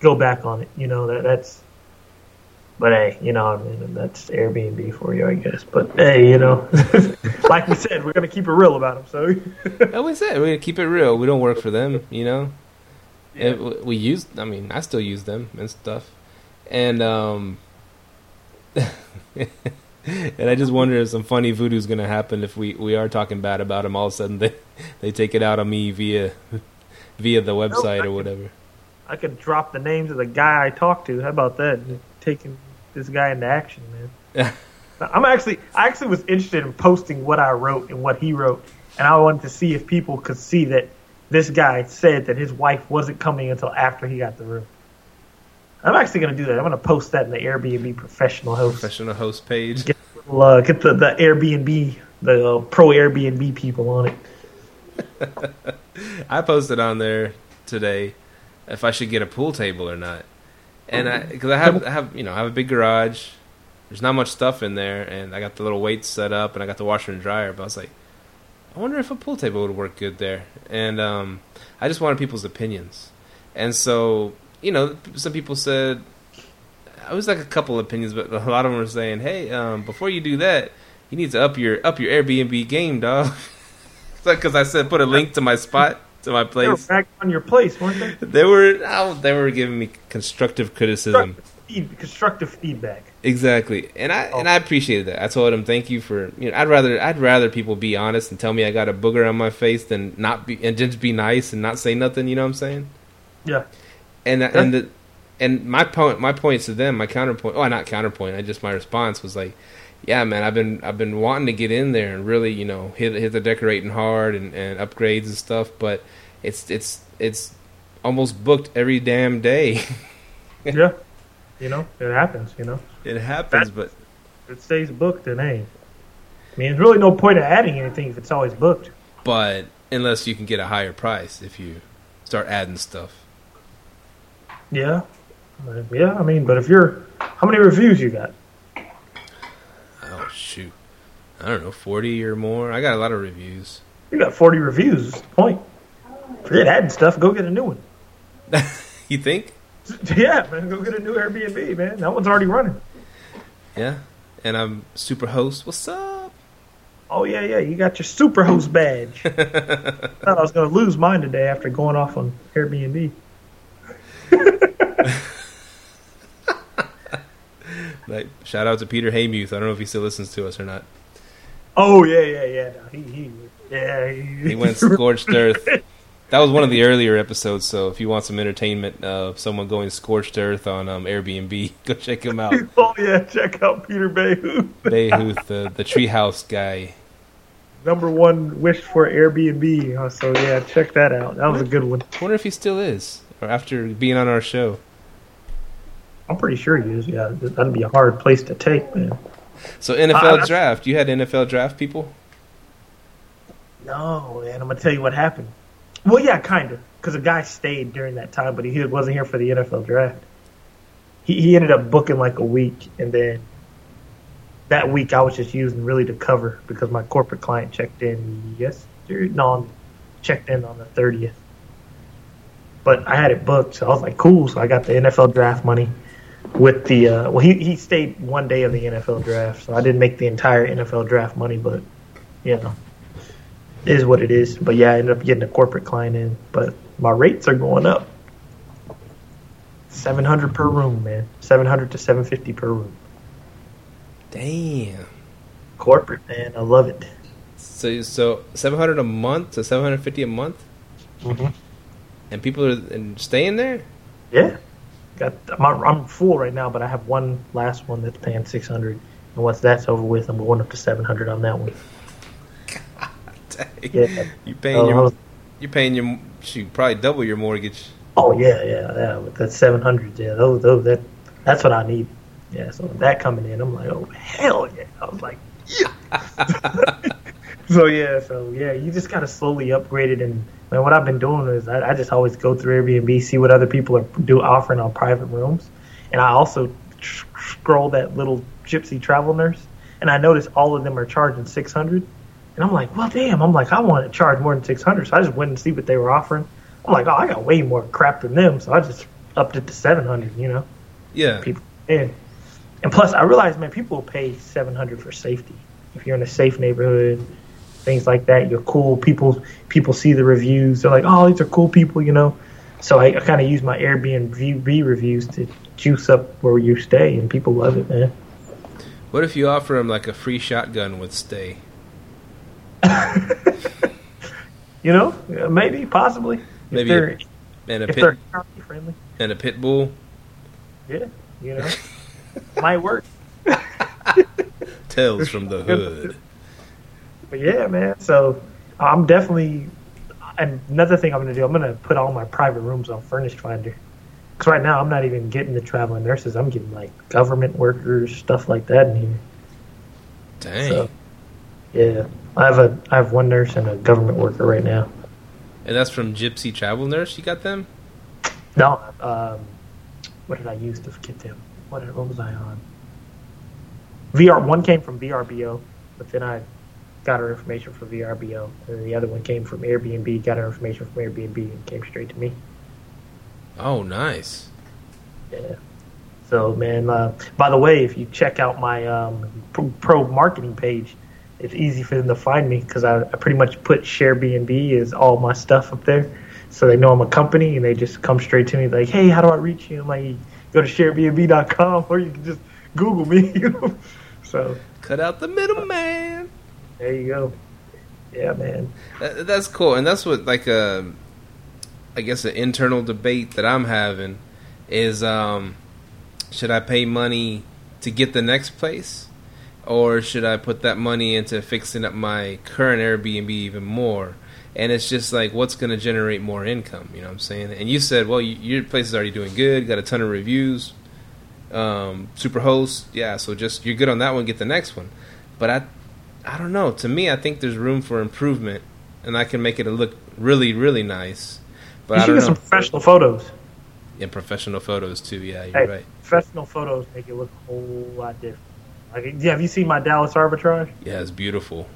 go back on it. You know that that's. But hey, you know, I mean, that's Airbnb for you, I guess. But hey, you know, like we said, we're gonna keep it real about them. So. like we said, we're gonna keep it real. We don't work for them, you know. Yeah. It, we use. I mean, I still use them and stuff, and um. and I just wonder if some funny voodoo's going to happen if we, we are talking bad about him. All of a sudden, they they take it out on me via via the website nope, or whatever. I could drop the names of the guy I talked to. How about that? Taking this guy into action, man. I'm actually I actually was interested in posting what I wrote and what he wrote, and I wanted to see if people could see that this guy said that his wife wasn't coming until after he got the room. I'm actually going to do that. I'm going to post that in the Airbnb professional host professional host page. Get, uh, get the, the Airbnb the uh, pro Airbnb people on it. I posted on there today if I should get a pool table or not, and I because I have I have you know I have a big garage. There's not much stuff in there, and I got the little weights set up, and I got the washer and dryer. But I was like, I wonder if a pool table would work good there, and um, I just wanted people's opinions, and so you know, some people said it was like a couple opinions, but a lot of them were saying, "Hey, um, before you do that, you need to up your up your Airbnb game, dog." Because I said put a link to my spot to my place. They were back on your place, weren't they? they were. Oh, they were giving me constructive criticism, constructive, constructive feedback. Exactly, and I oh. and I appreciated that. I told them thank you for you know. I'd rather I'd rather people be honest and tell me I got a booger on my face than not be and just be nice and not say nothing. You know what I'm saying? Yeah and and the and my point my points to them my counterpoint oh not counterpoint I just my response was like yeah man I've been I've been wanting to get in there and really you know hit hit the decorating hard and, and upgrades and stuff but it's it's it's almost booked every damn day. Yeah. You know it happens you know. It happens that, but it stays booked then hey. I mean there's really no point of adding anything if it's always booked. But unless you can get a higher price if you start adding stuff yeah, yeah. I mean, but if you're, how many reviews you got? Oh shoot, I don't know, forty or more. I got a lot of reviews. You got forty reviews. point. Forget adding stuff. Go get a new one. you think? Yeah, man. Go get a new Airbnb, man. That one's already running. Yeah, and I'm super host. What's up? Oh yeah, yeah. You got your super host badge. Thought I was gonna lose mine today after going off on Airbnb. Like, shout out to Peter Bahouth. I don't know if he still listens to us or not. Oh yeah, yeah, yeah. No, he, he, yeah. He, he went scorched earth. That was one of the earlier episodes. So if you want some entertainment of someone going scorched earth on um, Airbnb, go check him out. oh yeah, check out Peter Bahouth. Bahouth, the the treehouse guy. Number one wish for Airbnb. So yeah, check that out. That was a good one. I wonder if he still is, after being on our show. I'm pretty sure he is. Yeah, that'd be a hard place to take, man. So NFL uh, draft. You had NFL draft people. No, man. I'm gonna tell you what happened. Well, yeah, kind of, because a guy stayed during that time, but he wasn't here for the NFL draft. He he ended up booking like a week, and then that week I was just using really to cover because my corporate client checked in yesterday. No, checked in on the 30th. But I had it booked, so I was like, cool. So I got the NFL draft money with the uh, well, he he stayed one day of the NFL draft, so I didn't make the entire NFL draft money, but you know, it is what it is. But yeah, I ended up getting a corporate client in, but my rates are going up. Seven hundred per room, man. Seven hundred to seven fifty per room. Damn. Corporate, man. I love it. So so seven hundred a month to seven hundred fifty a month, Mm-hmm. And people are and staying there. Yeah. Got I'm, I'm full right now, but I have one last one that's paying six hundred, and once that's over with, I'm going up to seven hundred on that one. Dang. Yeah. You paying I your uh, you paying your shoot probably double your mortgage. Oh yeah, yeah, yeah. With that seven hundred, yeah, those, those, that, that's what I need. Yeah, so with that coming in, I'm like, oh hell yeah! I was like, yeah. so yeah, so yeah, you just gotta slowly upgrade it. And man, what I've been doing is I, I just always go through Airbnb, see what other people are do offering on private rooms, and I also tr- scroll that little gypsy travel nurse, and I notice all of them are charging six hundred. And I'm like, well, damn. I'm like, I want to charge more than 600. So I just went and see what they were offering. I'm like, oh, I got way more crap than them. So I just upped it to 700, you know? Yeah. People, and, and plus, I realized, man, people will pay 700 for safety. If you're in a safe neighborhood, things like that, you're cool. People people see the reviews. They're like, oh, these are cool people, you know? So I, I kind of use my Airbnb reviews to juice up where you stay, and people love it, man. What if you offer them like a free shotgun with stay? You know? Maybe, possibly. Maybe they're, And a pit friendly. and a pit bull Yeah, you know, might work. tales from the hood. But yeah, man. So I'm definitely. And another thing I'm gonna do, I'm gonna put all my private rooms on Furnished Finder. Because right now I'm not even getting the traveling nurses. I'm getting like government workers, stuff like that in here. Dang. So yeah, I have a I have one nurse and a government worker right now. And that's from Gypsy Travel Nurse. You got them? No, um, what did I use to get them? What, what was I on? VR one came from VRBO, but then I got her information from VRBO, and the other one came from Airbnb. Got her information from Airbnb and came straight to me. Oh, nice. Yeah. So man, uh, by the way, if you check out my um, pro, marketing page, it's easy for them to find me because I, I pretty much put ShareBnB as all my stuff up there, so they know I'm a company and they just come straight to me like, hey, how do I reach you? I'm like, go to ShareBnB.com or you can just Google me. So Cut out the middleman. There you go. Yeah, man. That, that's cool, and that's what like a, I guess an internal debate that I'm having is, um, should I pay money to get the next place, or should I put that money into fixing up my current Airbnb even more? And it's just like, what's going to generate more income? You know what I'm saying? And you said, well, you, your place is already doing good, got a ton of reviews, um, super host, yeah. So just you're good on that one, get the next one. But I, I don't know. To me, I think there's room for improvement, and I can make it look really, really nice. But you I should get know. some professional photos. In professional photos too. Yeah, you're Hey, right. professional photos make it look a whole lot different. Like, yeah, have you seen my Dallas arbitrage? Yeah, it's beautiful.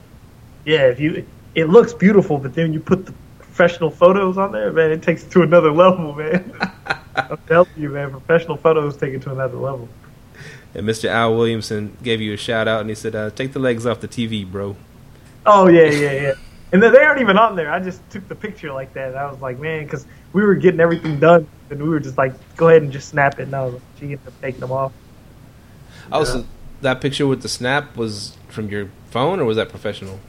Yeah, if you, it looks beautiful, but then you put the professional photos on there, man, it takes it to another level, man. I'm telling you, man, professional photos take it to another level. And Mr. Al Williamson gave you a shout out, and he said, uh, "Take the legs off the TV, bro." Oh yeah, yeah, yeah. And they aren't even on there. I just took the picture like that. And I was like, man, because we were getting everything done, and we were just like, go ahead and just snap it. And I was like, she ended up taking them off. Oh, Yeah. so that picture with the snap was from your phone, or was that professional?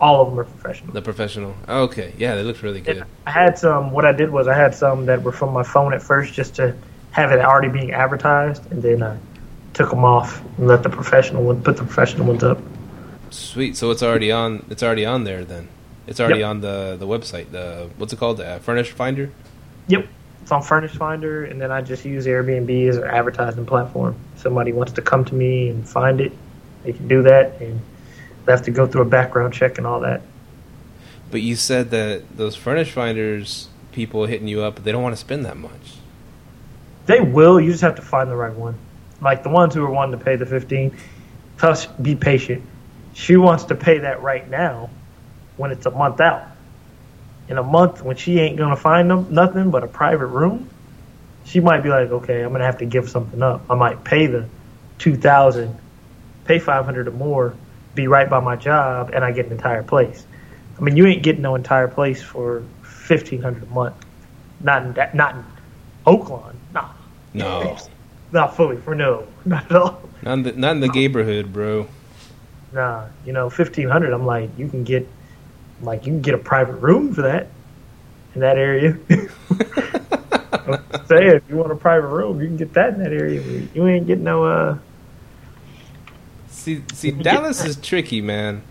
All of them are professional. The professional. Okay, yeah, they looked really good. And I had some. What I did was I had some that were from my phone at first, just to have it already being advertised, and then I took them off and let the professional one put the professional ones up. Sweet. So it's already on. It's already on there then. It's already Yep. on the the website. The what's it called? The uh, Furnish Finder. Yep, it's on Furnish Finder, and then I just use Airbnb as an advertising platform. If Somebody wants to come to me and find it, they can do that, and they have to go through a background check and all that. But you said that those Furnish Finders people hitting you up, they don't want to spend that much. They will. You just have to find the right one. Like the ones who are wanting to pay the fifteen. Plus, be patient. She wants to pay that right now, when it's a month out. In a month, when she ain't gonna find them nothing but a private room, she might be like, okay, I'm gonna have to give something up. I might pay the two thousand, pay five hundred or more, be right by my job, and I get an entire place. I mean, you ain't getting no entire place for fifteen hundred a month. Not in not in Oakland. Nah, No, not fully for no, not at all. not in the, not in the neighborhood, bro. Nah, you know, fifteen hundred. I'm like, you can get, like, you can get a private room for that in that area. I'm saying, if you want a private room, you can get that in that area. You ain't getting no. uh See, see, Dallas is tricky, man.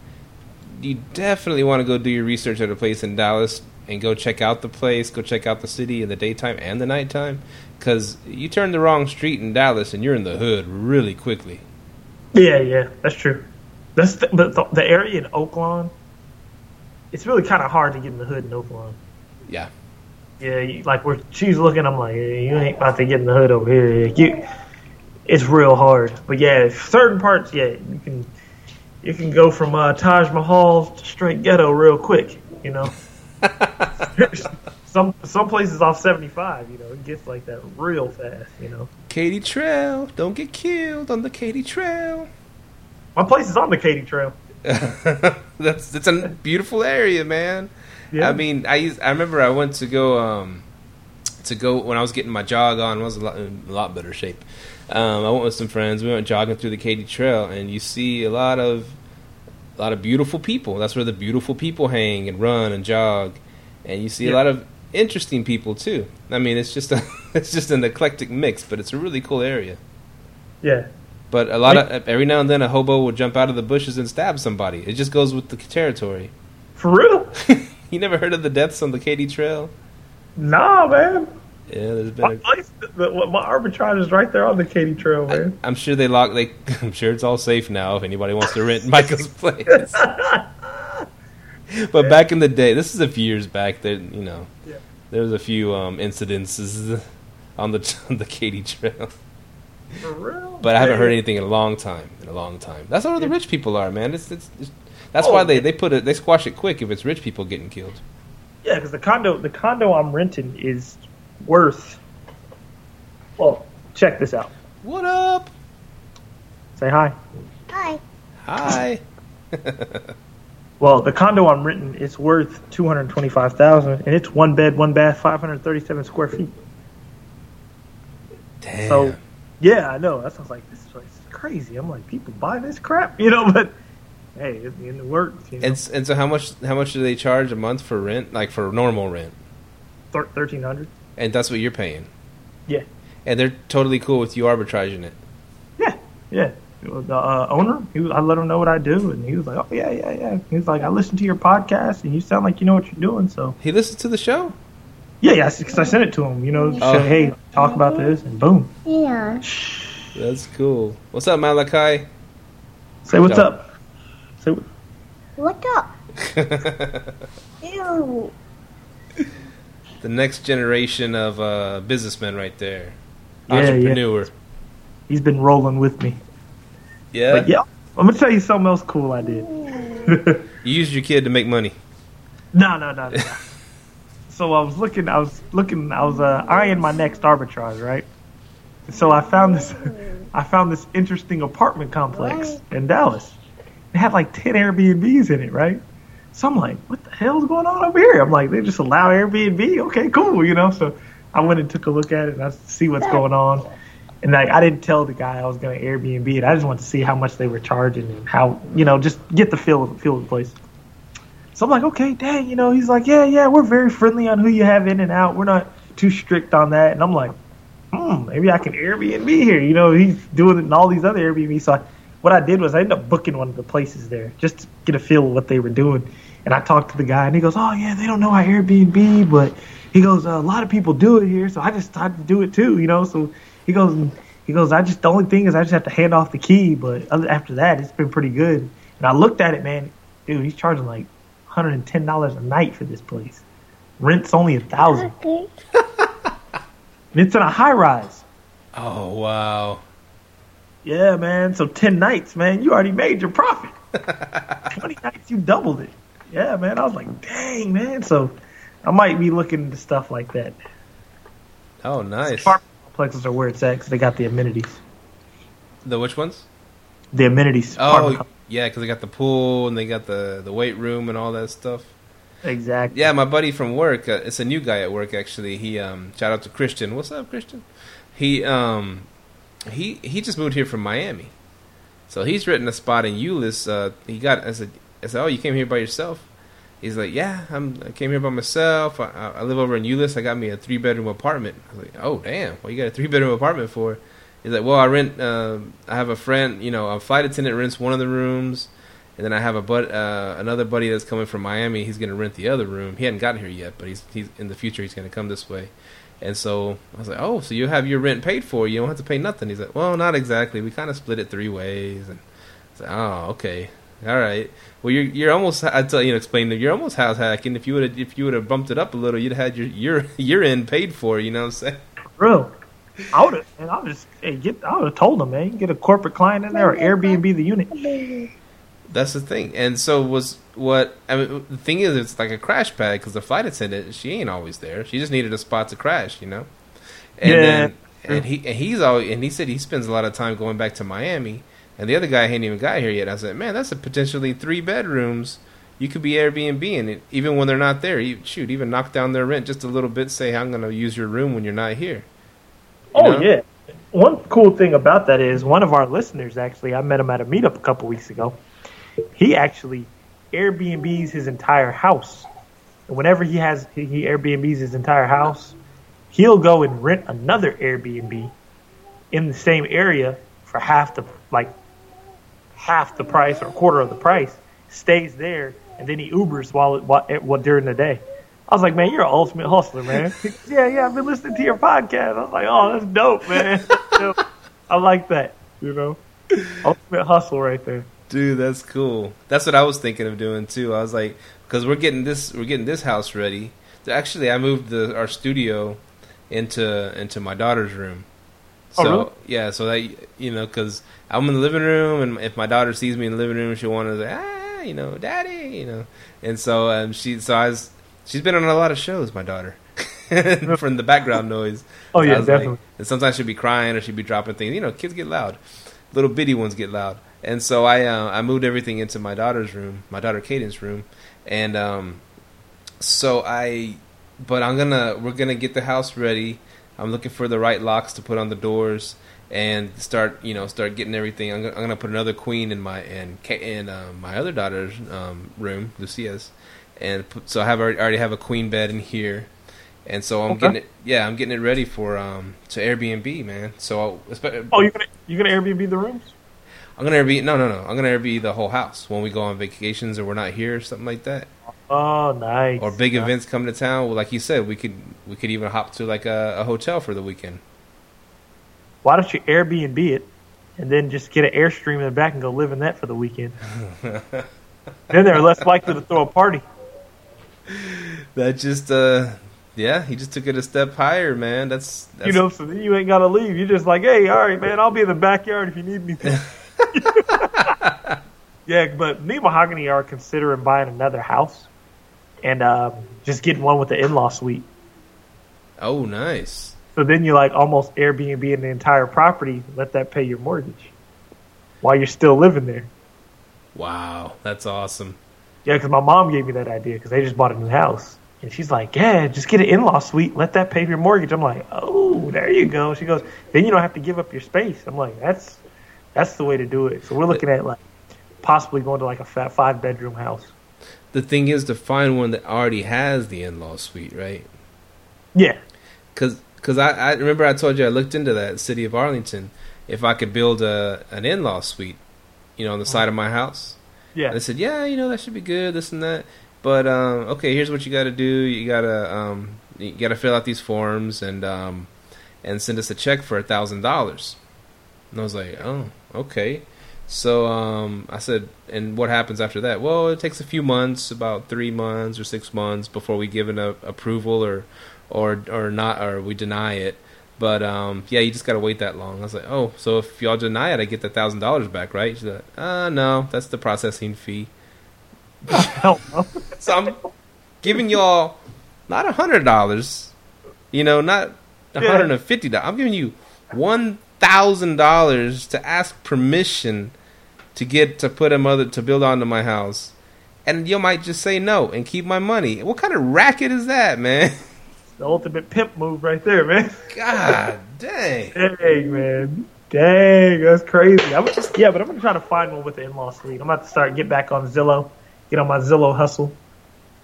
You definitely want to go do your research at a place in Dallas and go check out the place, go check out the city in the daytime and the nighttime. Because you turn the wrong street in Dallas and you're in the hood really quickly. Yeah, yeah, that's true. That's the, but the, the area in Oakland. It's really kind of hard to get in the hood in Oakland. Yeah. Yeah, you, like where she's looking, I'm like, yeah, you ain't about to get in the hood over here. You, it's real hard. But yeah, certain parts, yeah, you can you can go from uh, Taj Mahal to straight ghetto real quick. You know, some some places off 75, you know, it gets like that real fast. You know, Katy Trail, don't get killed on the Katy Trail. my place is on the Katy Trail. that's that's a beautiful area, man. Yeah. I mean, I used, I remember I went to go um to go when I was getting my jog on. I was a lot, in a lot better shape. Um, I went with some friends. We went jogging through the Katy Trail, and you see a lot of a lot of beautiful people. That's where the beautiful people hang and run and jog, and you see a lot of interesting people too. I mean, it's just a it's just an eclectic mix, but it's a really cool area. Yeah, But a lot of every now and then a hobo will jump out of the bushes and stab somebody. It just goes with the territory. for real? you never heard of the deaths on the Katy Trail? nah, man. Yeah, there's been. place, the, the, my arbitrage is right there on the Katy Trail, A, I, man. I'm sure they lock. They. I'm sure it's all safe now. If anybody wants to rent Michael's place. but back in the day, this is a few years back. That you know, Yeah. there was a few um, incidences on the on the Katy Trail. For real? But I haven't heard anything in a long time. In a long time. That's how the rich people are, man. It's, it's, it's that's Oh, why they, they put it. They squash it quick if it's rich people getting killed. Yeah, because the condo the condo I'm renting is worth. Well, check this out. What up? Say hi. Hi. Hi. Well, the condo I'm renting is worth two hundred twenty five thousand, and it's one bed, one bath, five hundred thirty seven square feet. Damn. So, yeah, I know. That sounds like this place is crazy. I'm like, people buy this crap, you know? But hey, it, it works. You know? and, and so how much how much do they charge a month for rent? Like for normal rent, thirteen hundred. and that's what you're paying. Yeah, And they're totally cool with you arbitraging it. yeah, yeah. The uh, owner, he was, I let him know what I do, and he was like, "Oh yeah, yeah, yeah." He was like, "I listened to your podcast, and you sound like you know what you're doing." So He listens to the show. yeah, yeah, because I sent it to him. You know, Oh. say, "Hey, talk about this," and boom. Yeah. That's cool. What's up, Malachi? Say what's Dope. up. Say what- What up? Ew. the next generation of uh, businessmen, right there. Yeah, yeah. Entrepreneur. he's been rolling with me. Yeah. But yeah, I'm gonna tell you something else cool I did. You used your kid to make money. No, no, no, no. no. so I was looking, I was looking, I was uh, eyeing my next arbitrage, right? So I found this, I found this interesting apartment complex in Dallas. It had like ten Airbnbs in it, right? So I'm like, what the hell's going on over here? I'm like, they just allow Airbnb? Okay, cool, you know. So I went and took a look at it and I see what's going on. And like, I didn't tell the guy I was going to Airbnb it. I just wanted to see how much they were charging and how, you know, just get the feel of feel of the place. So I'm like, okay, dang, you know, he's like, yeah, yeah, we're very friendly on who you have in and out. We're not too strict on that. And I'm like, hmm, maybe I can Airbnb here. You know, he's doing it in all these other Airbnbs. So I, what I did was I ended up booking one of the places there just to get a feel of what they were doing. And I talked to the guy, and he goes, oh, yeah, they don't know how Airbnb, but he goes, a lot of people do it here, so I just started to do it too, you know. So he goes, he goes, I just the only thing is I just have to hand off the key, but other, after that, it's been pretty good. And I looked at it, man, dude, he's charging like hundred and ten dollars a night for this place. Rent's only a thousand. Okay. It's in a high rise. Oh wow. Yeah, man. So ten nights, man, you already made your profit. Twenty nights, you doubled it. Yeah, man. I was like, dang, man. So I might be looking into stuff like that. Oh nice. Apartment complexes are where it's at because they got the amenities. The which ones? The amenities. Oh yeah, because they got the pool and they got the the weight room and all that stuff. Exactly. Yeah, my buddy from work, uh, it's a new guy at work actually. He um shout out to Christian. What's up, Christian? He um he he just moved here from Miami. So he's written a spot in Euless. Uh, he got I said I said, "Oh, you came here by yourself?" He's like, "Yeah, I'm I came here by myself. I, I, live over in Euless. I got me a three bedroom apartment." I was like, "Oh, damn. What you got a three bedroom apartment for?" He's like, "Well, I rent. Uh, I have a friend. You know, a flight attendant rents one of the rooms." And then I have a but uh, another buddy that's coming from Miami. He's to rent the other room. He hadn't gotten here yet, but he's he's in the future. He's to come this way. And so I was like, "Oh, so you have your rent paid for? You don't have to pay nothing." He's like, "Well, not exactly. We kind of split it three ways." And I was like, "Oh, okay, all right. Well, you're you're almost. I tell you, know, explain that you're almost house hacking. If you would if you would have bumped it up a little, you'd have had your your your end paid for. You know what I'm saying?" Bro, I would have, and I just hey, get. I would have told them, man, get a corporate client in there or Airbnb the unit. That's the thing. And so was what I mean. The thing is, it's like a crash pad because the flight attendant she ain't always there. She just needed a spot to crash, you know. And Yeah. then and he and he's always and he said he spends a lot of time going back to Miami. And the other guy hadn't even got here yet. I said, man, that's a potentially three bedrooms. You could be Airbnb and it, even when they're not there, you, shoot, even knock down their rent just a little bit. Say, I'm going to use your room when you're not here. You Oh know? yeah. One cool thing about that is one of our listeners actually. I met him at a meetup a couple weeks ago. He actually Airbnbs his entire house. And whenever he has he Airbnbs his entire house, he'll go and rent another Airbnb in the same area for half the like half the price or a quarter of the price. Stays there and then he Ubers while it while, while during the day. I was like, man, you're an ultimate hustler, man. yeah, yeah, I've been listening to your podcast. I was like, oh, that's dope, man. I like that. You know, ultimate hustle right there. Dude, that's cool. That's what I was thinking of doing too. I was like, because we're getting this, we're getting this house ready. Actually, I moved the our studio into into my daughter's room. Oh, So really? yeah, so that you know, because I'm in the living room, and if my daughter sees me in the living room, she'll want to say, ah, you know, daddy, you know. And so um, she, so I was, she's been on a lot of shows, my daughter, from the background noise. Oh So yeah, was like- definitely. and sometimes she'll be crying or she'll be dropping things. You know, kids get loud. Little bitty ones get loud. And so I uh, I moved everything into my daughter's room, my daughter Caden's room, and um, so I, but I'm gonna we're gonna get the house ready. I'm looking for the right locks to put on the doors and start you know start getting everything. I'm gonna, I'm gonna put another queen in my in in uh, my other daughter's um, room, Lucia's, and put, so I have already, already have a queen bed in here. And so I'm Okay. getting it, yeah, I'm getting it ready for um to Airbnb, man. So I'll, Oh, you're gonna you're gonna Airbnb the rooms? I'm gonna Airbnb. No, no, no. I'm gonna Airbnb the whole house when we go on vacations or we're not here, or something like that. Oh, nice. Or big Nice. events come to town. Well, like you said, we could we could even hop to like a, a hotel for the weekend. Why don't you Airbnb it and then just get an Airstream in the back and go live in that for the weekend? then they're less likely to throw a party. That just uh yeah, he just took it a step higher, man. That's, that's You know, so then you ain't gotta leave. You're just like, hey, all right, man, I'll be in the backyard if you need anything. yeah, but me and Mahogany are considering buying another house and um, just getting one with the in-law suite. Oh, nice. So then you like almost Airbnb in the entire property, let that pay your mortgage while you're still living there. Wow, that's awesome. Yeah, because my mom gave me that idea because they just bought a new house. And she's like, yeah, just get an in law suite, let that pay your mortgage. I'm like, oh, there you go. She goes, then you don't have to give up your space. I'm like, that's that's the way to do it. So we're looking at like possibly going to like a fat five bedroom house. The thing is to find one that already has the in-law suite, right? Yeah. Cause, cause I, I remember I told you I looked into that city of Arlington. If I could build a an in-law suite, you know, on the side of my house, Yeah. They said, yeah, you know, that should be good, this and that. But um, okay, here's what you got to do. You gotta um, you gotta fill out these forms and um, and send us a check for a thousand dollars. And I was like, oh, okay. So um, I said, and what happens after that? Well, it takes a few months, about three months or six months, before we give an a, approval or or or not, or we deny it. But um, yeah, you just gotta wait that long. I was like, oh, so if y'all deny it, I get the thousand dollars back, right? She's like, uh, no, that's the processing fee. So I'm giving y'all not a hundred dollars, you know, not a hundred and fifty dollars. I'm giving you one thousand dollars to ask permission to get to put a mother to build onto my house, and you might just say no and keep my money. What kind of racket is that, man? The ultimate pimp move right there, man. God dang. Dang, man. Dang, that's crazy. I'm just yeah, but I'm gonna try to find one with the in-law suite. I'm about to start get back on Zillow, get on my Zillow hustle,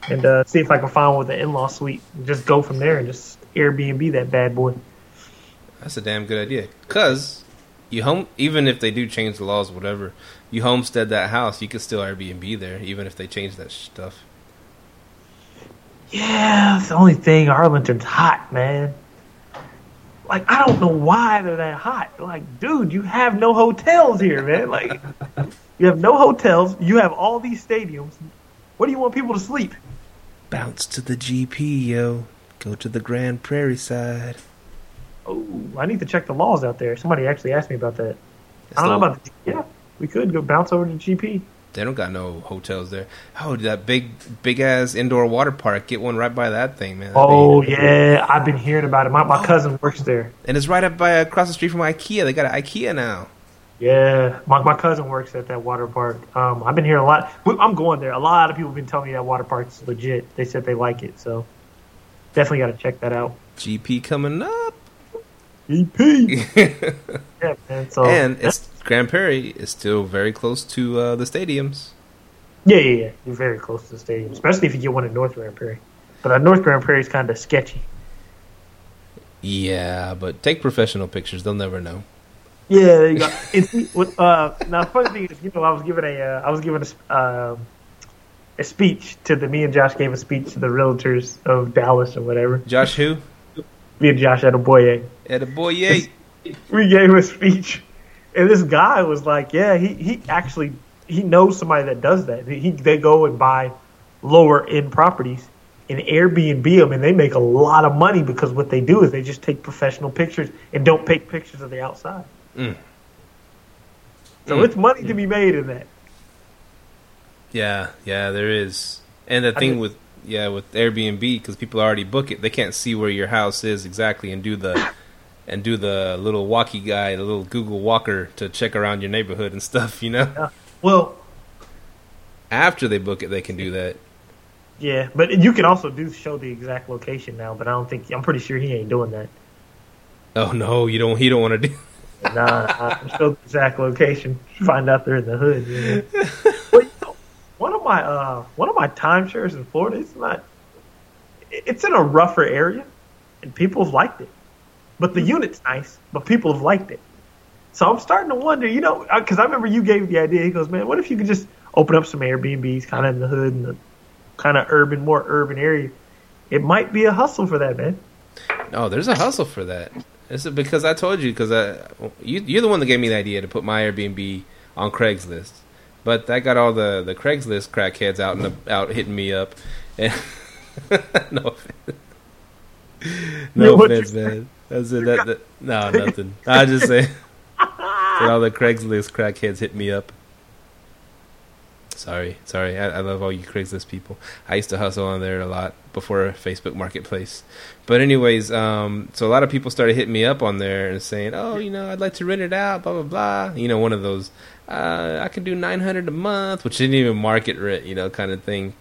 and uh, see if I can find one with the in-law suite. And just go from there and just Airbnb that bad boy. That's a damn good idea. Cause you home even if they do change the laws, whatever, you homestead that house, you could still Airbnb there, even if they change that stuff. Yeah, it's the only thing. Arlington's hot, man. Like I don't know why they're that hot. Like, dude, you have no hotels here, man. Like, you have no hotels. You have all these stadiums. What do you want people to sleep? Bounce to the GP, yo. Go to the Grand Prairie side. Oh, I need to check the laws out there. Somebody actually asked me about that. It's I don't know about the, yeah. We could go bounce over to GP. They don't got no hotels there. Oh, that big, big ass indoor water park. Get one right by that thing, man. That'd Oh be- yeah, I've been hearing about it. My my cousin works there. and it's right up by across the street from IKEA. They got an IKEA now. Yeah, my my cousin works at that water park. Um, I've been hearing a lot. I'm going there. A lot of people have been telling me that water park's legit. They said they like it, so definitely got to check that out. GP coming up. EP. yeah, man. So and it's Grand Prairie is still very close to uh, the stadiums. yeah, yeah, yeah. You're very close to the stadium, especially if you get one in North Grand Prairie. But uh, North Grand Prairie is kind of sketchy. Yeah, but take professional pictures. They'll never know. Yeah, there you go. It's, what, uh, now, the funny thing is, you know, I was giving a, uh, I was giving a, um a speech to the. Me and Josh gave a speech to the realtors of Dallas or whatever. Josh, who? Me and Josh had a boy. At a boy, yay. We gave a speech, and this guy was like, "Yeah, he he actually he knows somebody that does that. He they go and buy lower end properties." And Airbnb them, and they make a lot of money because what they do is they just take professional pictures and don't take pictures of the outside. Mm. So Mm. it's money to be made in that. Yeah, yeah, there is. And the I thing mean- with yeah with Airbnb because people already book it, they can't see where your house is exactly and do the and do the little walkie guy, the little Google Walker to check around your neighborhood and stuff. You know, Well, after they book it, they can do that. yeah, but you can also do show the exact location now. But I don't think I'm pretty sure he ain't doing that. Oh no, you don't. He don't want to do. Nah, nah show the exact location. Find out they're in the hood. You know? but, you know, one of my uh, one of my timeshares in Florida, it's not. It's in a rougher area, and people have liked it. But the unit's nice, but people have liked it. So I'm starting to wonder, you know, because I remember you gave the idea. He goes, "Man, what if you could just open up some Airbnbs, kind of in the hood, and the kind of urban, more urban area? It might be a hustle for that, man." Oh, there's a hustle for that. It's because I told you because I you you're the one that gave me the idea to put my Airbnb on Craigslist, but that got all the the Craigslist crackheads out and out hitting me up. And no offense, no Yeah, offense, man. That's it. That, that, no, nothing. I just say all the Craigslist crackheads hit me up. Sorry, sorry. I, I love all you Craigslist people. I used to hustle on there a lot before Facebook Marketplace. But anyways, um, so a lot of people started hitting me up on there and saying, "Oh, you know, I'd like to rent it out." Blah blah blah. You know, one of those. Uh, I can do nine hundred a month, which didn't even market rent, you know, kind of thing.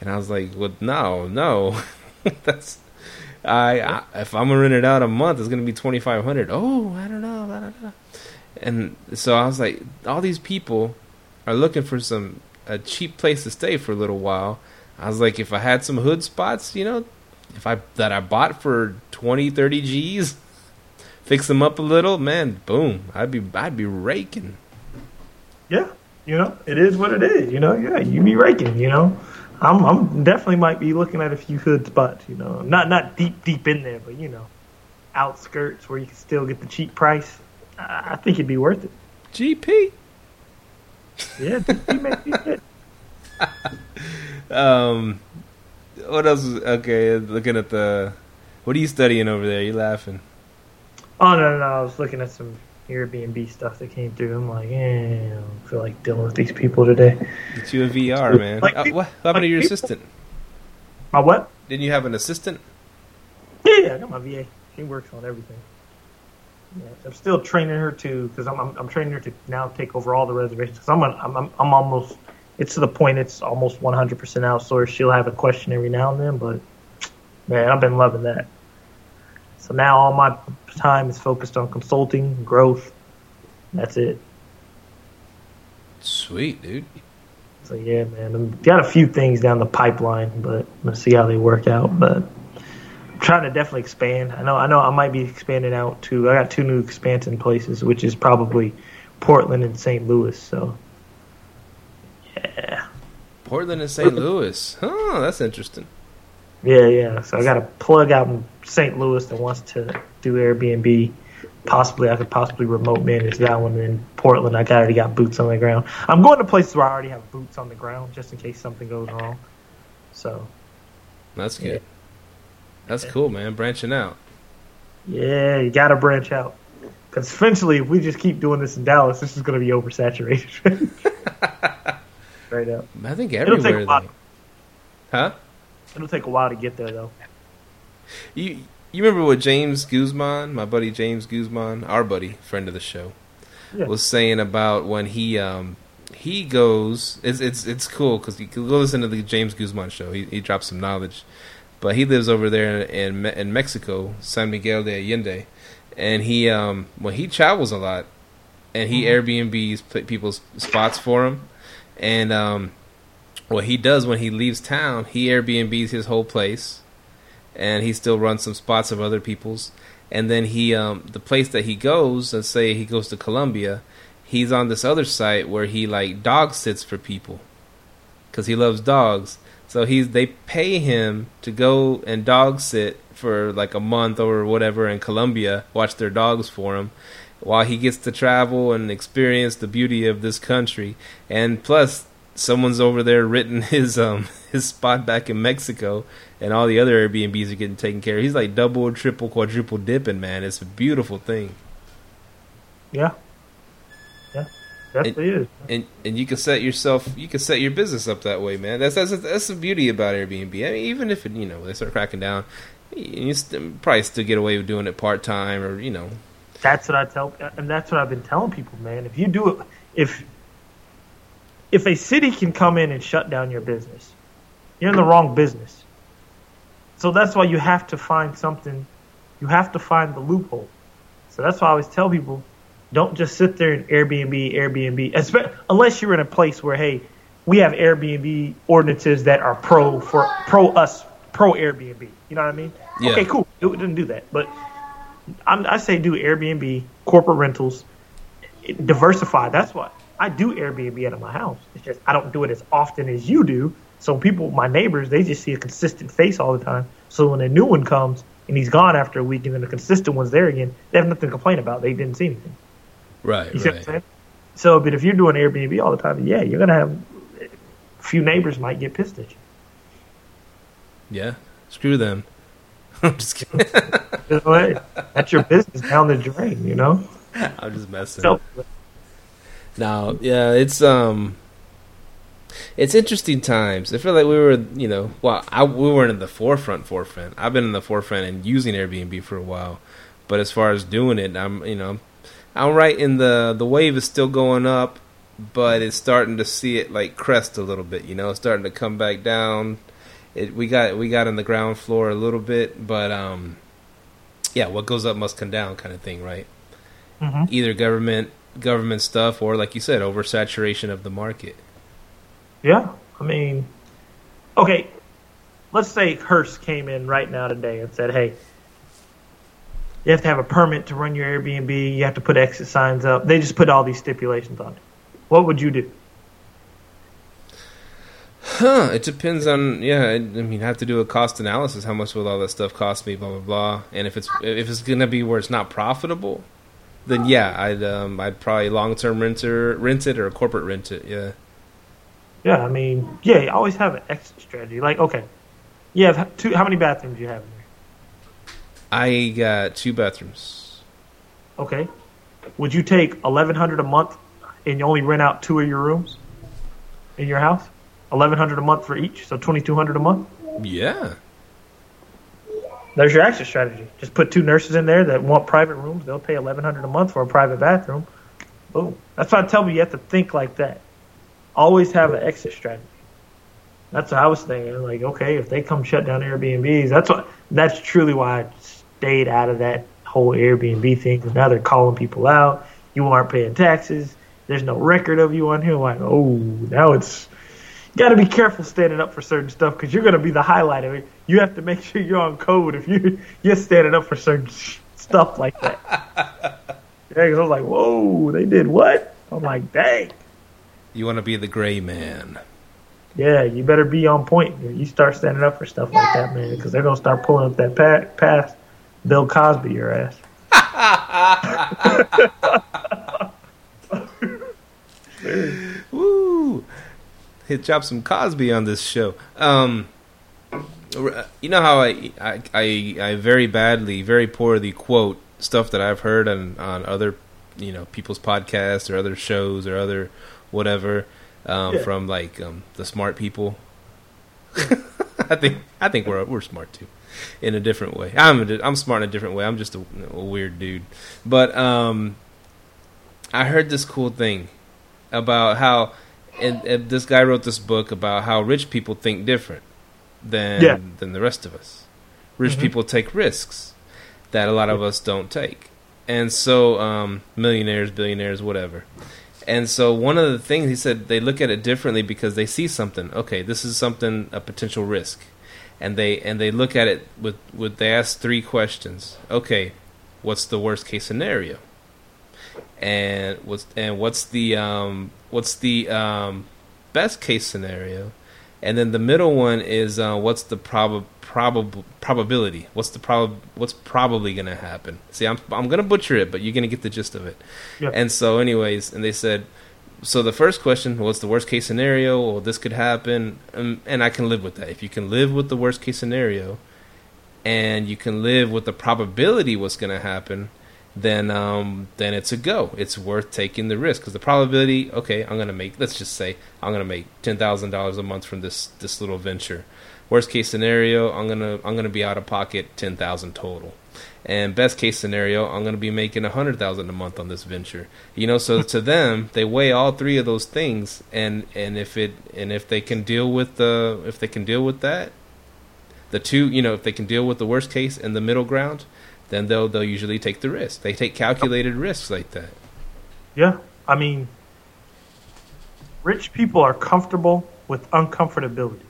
And I was like, "Well, no, no, that's." I, I if I'm gonna rent it out a month, it's gonna be twenty five hundred. Oh, I don't know, blah, blah, blah. And so I was like, all these people are looking for some a cheap place to stay for a little while. I was like, if I had some hood spots, you know, if I that I bought for 20, 30 G's, fix them up a little, man, boom, I'd be I'd be raking. Yeah, you know, it is what it is. You know, yeah, you be raking. You know, I'm, I'm definitely might be looking at a few hood spots. You know, not not deep deep in there, but you know, outskirts where you can still get the cheap price. I I think it'd be worth it. GP. Yeah, may be it. Um, what else? is- Okay, looking at the. What are you studying over there? You laughing? Oh no, no, no, I was looking at some Airbnb stuff that came through. I'm like, eh, I don't feel like dealing with these people today. Get you a VA, man. Like Uh, people- what happened to your people- assistant? My what? Didn't you have an assistant? Yeah, yeah, I got my VA. She works on everything. Yeah, I'm still training her to because I'm, I'm I'm training her to now take over all the reservations. Cause I'm, on- I'm I'm I'm almost it's to the point it's almost 100 percent outsourced. She'll have a question every now and then, but man, I've been loving that. So now all my time is focused on consulting, growth. That's it. Sweet, dude. So yeah, man, I've got a few things down the pipeline, but I'm gonna see how they work out. But I'm trying to definitely expand. I know, I know, I might be expanding out to. I got two new expansion places, which is probably Portland and St. Louis. So yeah, Portland and St. Louis. Huh, that's interesting. Yeah, yeah. So I got a plug out in St. Louis that wants to do Airbnb. Possibly, I could possibly remote manage that one in Portland. I already got boots on the ground. I'm going to places where I already have boots on the ground, just in case something goes wrong. So. That's good. Yeah. That's cool, man. Branching out. Yeah, you got to branch out. Because eventually, if we just keep doing this in Dallas, this is going to be oversaturated. right up. I think It'll take a everywhere. while. Huh? It'll take a while to get there, though. You you remember what James Guzman, my buddy James Guzman, our buddy, friend of the show, Yeah. was saying about when he um he goes. It's it's it's cool because you can go listen to the James Guzman show. He he drops some knowledge, but he lives over there in in, in Mexico, San Miguel de Allende, and he um when he travels a lot, and he Airbnbs people's spots for him, and um what he does when he leaves town, he Airbnbs his whole place and he still runs some spots of other people's. And then he, um, the place that he goes, let's say he goes to Colombia, he's on this other site where he like dog sits for people because he loves dogs. So he's they pay him to go and dog sit for like a month or whatever in Colombia, watch their dogs for him, while he gets to travel and experience the beauty of this country. And plus, someone's over there written his um his spot back in Mexico, and all the other Airbnbs are getting taken care of. He's like double, triple, quadruple dipping, man. It's a beautiful thing. Yeah. Yeah. Definitely is. and and you can set yourself you can set your business up that way man that's that's that's the beauty about airbnb I mean, even if it, you know they start cracking down you st- probably still get away with doing it part-time or you know That's what I tell, and that's what I've been telling people, man. If you do it, if if a city can come in and shut down your business, you're in the wrong business. So that's why you have to find something. You have to find the loophole. So that's why I always tell people, don't just sit there and Airbnb, Airbnb, unless you're in a place where hey, we have Airbnb ordinances that are pro for pro us, pro Airbnb. You know what I mean? Yeah. Okay, cool. It didn't do that, but I'm, I say do Airbnb, corporate rentals, diversify. That's what I do Airbnb out of my house. It's just I don't do it as often as you do. So people, my neighbors, they just see a consistent face all the time. So when a new one comes and he's gone after a week, and then the consistent one's there again, they have nothing to complain about. They didn't see anything. right You see what I'm saying? So, but if you're doing Airbnb all the time, yeah, you're gonna have a few neighbors might get pissed at you. yeah screw them i'm just kidding You know, that's your business down the drain. You know. i'm just messing So, No, yeah, it's um, it's interesting times. I feel like we were, you know, well, I, we weren't in the forefront. Forefront. I've been in the forefront and using Airbnb for a while, but as far as doing it, I'm, you know, I'm right in the the wave is still going up, but it's starting to see it like crest a little bit. You know, it's starting to come back down. It we got we got on the ground floor a little bit, but um, yeah, what goes up must come down, kind of thing, right? mhm. either government government stuff or like you said oversaturation of the market Yeah, I mean, okay, let's say Hurst came in right now today and said, "Hey, you have to have a permit to run your Airbnb. You have to put exit signs up." They just put all these stipulations on it. What would you do? huh it depends on yeah i mean i have to do a cost analysis how much will all that stuff cost me blah blah blah and if it's if it's gonna be where it's not profitable then yeah i'd um i'd probably long-term renter rent it or corporate rent it yeah Yeah, I mean, yeah, you always have an exit strategy. Like, okay, you have two. How many bathrooms do you have in there? i got two bathrooms Okay, would you take eleven hundred a month and you only rent out two of your rooms in your house? Eleven hundred a month for each, so twenty two hundred a month. yeah There's your exit strategy. Just put two nurses in there that want private rooms. They'll pay eleven hundred a month for a private bathroom. Boom. That's why I tell me you have to think like that. Always have an exit strategy. That's what I was thinking. Like, okay, if they come shut down Airbnbs, that's what. That's truly why I stayed out of that whole Airbnb thing. Because now they're calling people out. You aren't paying taxes. There's no record of you on here. Like, oh, now it's got to be careful standing up for certain stuff because you're going to be the highlight of it. You have to make sure you're on code if you you're standing up for certain sh- stuff like that. yeah, 'cause I was like, whoa, they did what? I'm like, dang. You want to be the gray man. Yeah, you better be on point. You start standing up for stuff like that, man, because they're gonna start pulling up that pa- past Bill Cosby your ass. Woo! Hit drop some Cosby on this show. Um, you know how I, I I I very badly, very poorly quote stuff that I've heard on on other you know people's podcasts or other shows or other whatever um, Yeah. from like um, the smart people. I think I think we're we're smart too, in a different way. I'm a, I'm smart in a different way. I'm just a, a weird dude, but um, I heard this cool thing about how and, and this guy wrote this book about how rich people think different than Yeah. than the rest of us. Rich Mhm. people take risks that a lot of us don't take, and so um, millionaires, billionaires, whatever. And so one of the things he said they look at it differently because they see something. Okay, this is something a potential risk, and they and they look at it with with they ask three questions. Okay, what's the worst case scenario? And what's and what's the um what's the um best case scenario? And then the middle one is uh, what's the prob probable probability? What's the prob what's probably going to happen? See, I'm I'm going to butcher it, but you're going to get the gist of it. Yeah. And so, anyways, and they said, so the first question, what's the worst case scenario? Well, this could happen, um, and I can live with that. If you can live with the worst case scenario, and you can live with the probability what's going to happen, then um, then it's a go. It's worth taking the risk because the probability. Okay, I'm to make. Let's just say I'm to make ten thousand dollars a month from this this little venture. Worst case scenario, I'm gonna I'm gonna be out of pocket ten thousand total. And best case scenario, I'm to be making a hundred thousand a month on this venture. You know, so to them, they weigh all three of those things, and and if it and if they can deal with the if they can deal with that, the two, you know, if they can deal with the worst case and the middle ground, then they'll they'll usually take the risk. They take calculated risks like that. Yeah, I mean, rich people are comfortable with uncomfortability.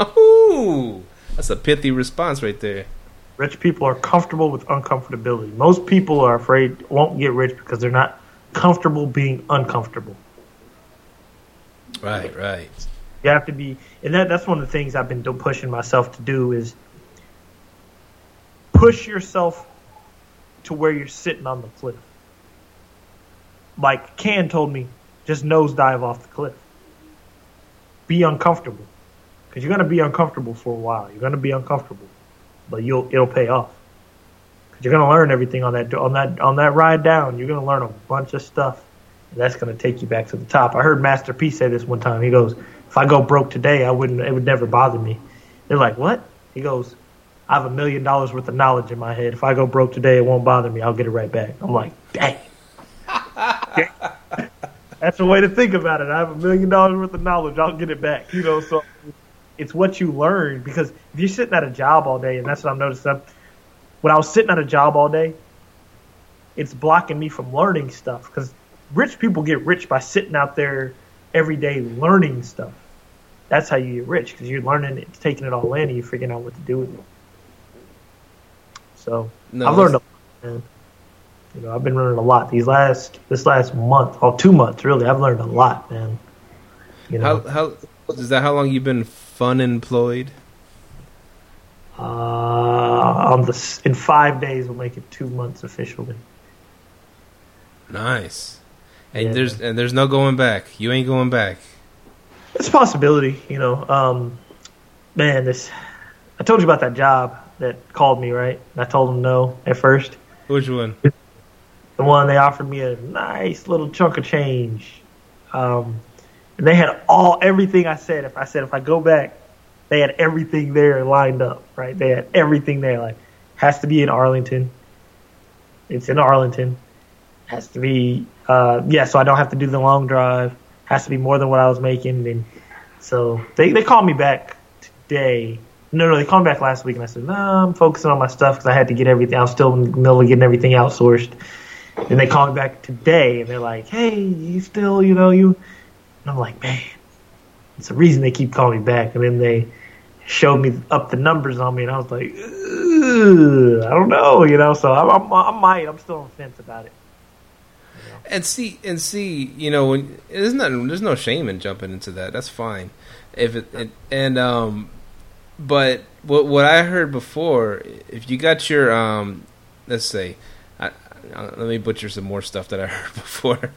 Ooh, that's a pithy response right there. Rich people are comfortable with uncomfortability. Most people are afraid won't get rich because they're not comfortable being uncomfortable. Right, right. You have to be, and that, that's one of the things I've been pushing myself to do is push yourself to where you're sitting on the cliff. Like Can told me, just nosedive off the cliff. Be uncomfortable, because you're gonna be uncomfortable for a while. You're gonna be uncomfortable, but you'll it'll pay off. Because you're gonna learn everything on that on that on that ride down. You're gonna learn a bunch of stuff. And that's gonna take you back to the top. I heard Master P say this one time. He goes, "If I go broke today, I wouldn't. It would never bother me." They're like, "What?" He goes, "I have a million dollars worth of knowledge in my head. If I go broke today, it won't bother me. I'll get it right back." I'm like, "Dang." That's a way to think about it. I have a million dollars worth of knowledge. I'll get it back. You know, so it's what you learn because if you're sitting at a job all day, and that's what I'm noticing. I'm- When I was sitting at a job all day, it's blocking me from learning stuff because rich people get rich by sitting out there every day learning stuff. That's how you get rich because you're learning it, taking it all in, and you're figuring out what to do with it. So No, I've learned a lot, man. You know, I've been learning a lot these last this last month, or two months really. I've learned a lot, man. You know, How how is that? How long you've been fun employed? uh, on the in five days we'll make it two months officially. Nice. And Yeah. there's and there's no going back. You ain't going back. It's a possibility, you know. Um, man, this I told you about that job that called me, right? And I told them no at first. Which one? The one they offered me a nice little chunk of change. Um, and they had all everything I said. If I said if I go back, they had everything there lined up, right? They had everything there. Like, has to be in Arlington. It's in Arlington. Has to be, uh, yeah. So I don't have to do the long drive. Has to be more than what I was making. And so they they called me back today. No, no, they called me back last week, and I said, no, I'm focusing on my stuff because I had to get everything. I was still in the middle of getting everything outsourced. And they called me back today, and they're like, hey, you still, you know, you. And I'm like, man, it's the reason they keep calling me back. And then they showed me up the numbers on me, and I was like, I don't know, you know. So I'm, I'm, I might. I'm still on the fence about it. And see, and see, you know, when there's not, there's no shame in jumping into that. That's fine. If it, and, and um, but what what I heard before, if you got your um, let's say, I, I, let me butcher some more stuff that I heard before.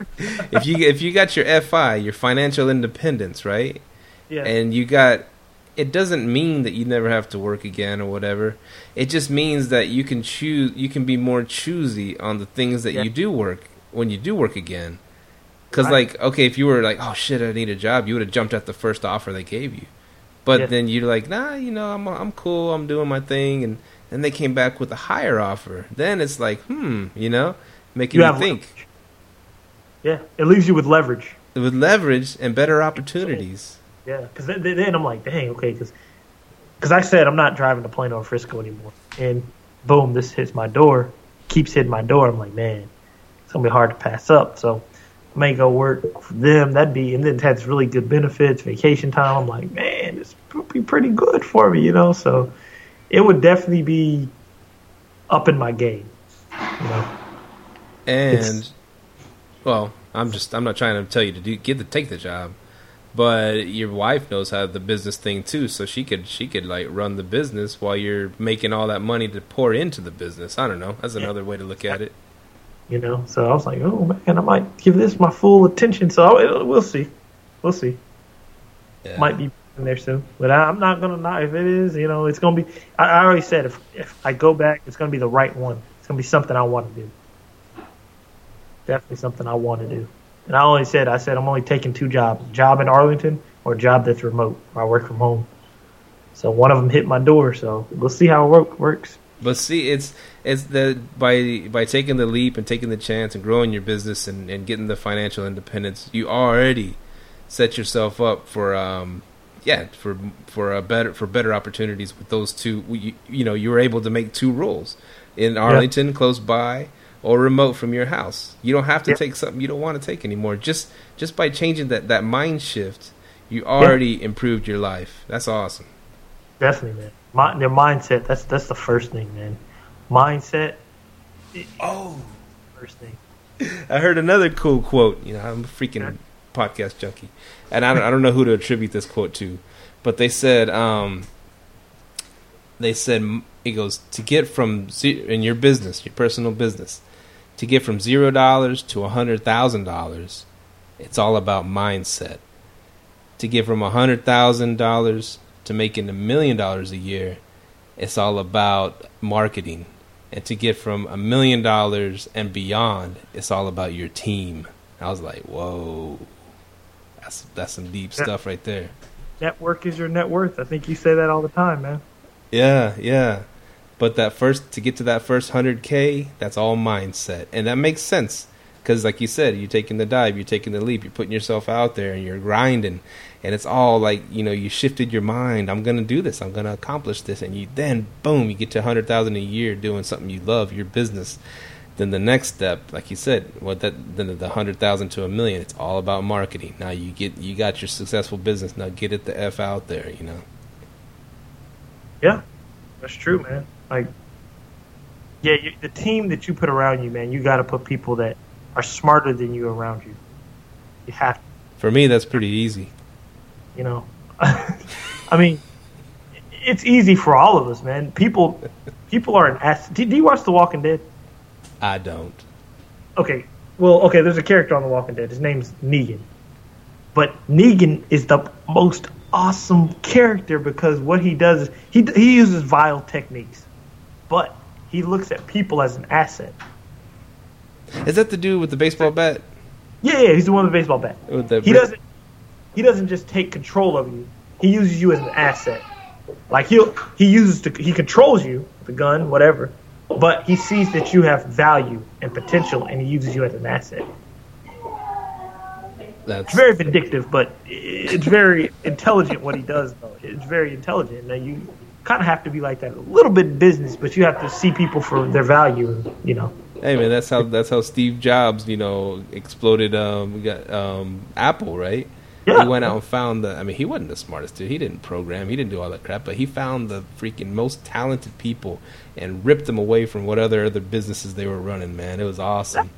if you if you got your FI, your financial independence, right? Yeah. And you got it doesn't mean that you never have to work again or whatever. It just means that you can choose you can be more choosy on the things that Yeah. you do work when you do work again. Cuz Right. like okay, if you were like, "Oh shit, I need a job." You would have jumped at the first offer they gave you. But Yeah. then you're like, "Nah, you know, I'm I'm cool. I'm doing my thing." And then they came back with a higher offer. Then it's like, "Hmm, you know, making You you think leverage. Yeah, it leaves you with leverage. with leverage and better opportunities." Yeah, because then, then I'm like, dang, okay, because I said I'm not driving to Plano or Frisco anymore, and boom, this hits my door, keeps hitting my door. I'm like, man, it's gonna be hard to pass up. So I may go work for them. That'd be, and then it has really good benefits, vacation time. I'm like, man, this would be pretty good for me, you know. So it would definitely be up in my game, you know. And It's- well, I'm just I'm not trying to tell you to do get the take the job, but your wife knows how the business thing too, so she could she could like run the business while you're making all that money to pour into the business. I don't know. That's another way to look at it. You know. So I was like, oh man, I might give this my full attention. So I, we'll see, we'll see. Yeah. Might be in there soon, but I, I'm not gonna not if it is. You know, it's gonna be. I, I already said if if I go back, it's gonna be the right one. It's gonna be something I want to do. Definitely something I want to do. And I only said I said I'm only taking two jobs: job in Arlington or a job that's remote, where I work from home. So one of them hit my door. So we'll see how it work, works. But see, it's it's the by by taking the leap and taking the chance and growing your business and, and getting the financial independence, you already set yourself up for um yeah for for a better for better opportunities with those two. You, you know, you were able to make two roles in Arlington, close by, or remote from your house. You don't have to Yep. take something you don't want to take anymore. Just just by changing that that mind shift, you already improved your life. That's awesome. Definitely, man. My, their mindset. That's that's the first thing, man. Mindset. Oh. First thing. I heard another cool quote. You know, I'm a freaking podcast junkie, and I don't, I don't know who to attribute this quote to, but they said, um, they said it goes to get from in your business, your personal business, to get from zero dollars to a hundred thousand dollars. It's all about mindset. To get from a hundred thousand dollars to making a million dollars a year, it's all about marketing and to get from a million dollars and beyond, it's all about your team. I was like, whoa, that's that's some deep Yeah. stuff right there. Network is your net worth. I think you say that all the time, man. Yeah, yeah. But that first to get to that first hundred k, that's all mindset, and that makes sense because, like you said, you're taking the dive, you're taking the leap, you're putting yourself out there, and you're grinding, and it's all like you know you shifted your mind. I'm gonna do this. I'm gonna accomplish this, and you then boom, you get to a hundred thousand a year doing something you love, your business. Then the next step, like you said, what that then the hundred thousand to a million, it's all about marketing. Now you get you got your successful business. Now get it the f out there, you know. Yeah, that's true, man. Like, yeah, you, the team that you put around you, man, you got to put people that are smarter than you around you. You have, to, For me, that's pretty easy. You know. I mean, it's easy for all of us, man. People, people are an asset. Do, do you watch The Walking Dead? I don't. okay, well, okay, there's a character on The Walking Dead. His name's Negan. But Negan is the most awesome character because what he does is he he uses vile techniques, but he looks at people as an asset. Is that the dude with the baseball bat? Yeah, yeah, he's the one with the baseball bat. The He doesn't he doesn't just take control of you. He uses you as an asset. Like he'll he uses to he controls you, the gun, whatever, but he sees that you have value and potential, and he uses you as an asset. That's It's very vindictive, but it's very intelligent what he does. Though it's very intelligent. Now you kind of have to be like that a little bit in business, but you have to see people for their value. You know. hey man. That's how that's how Steve Jobs, you know, exploded. Um, got um, Apple, right? Yeah. He went out and found the. I mean, he wasn't the smartest dude. He didn't program. He didn't do all that crap. But he found the freaking most talented people and ripped them away from what other other businesses they were running. Man, it was awesome.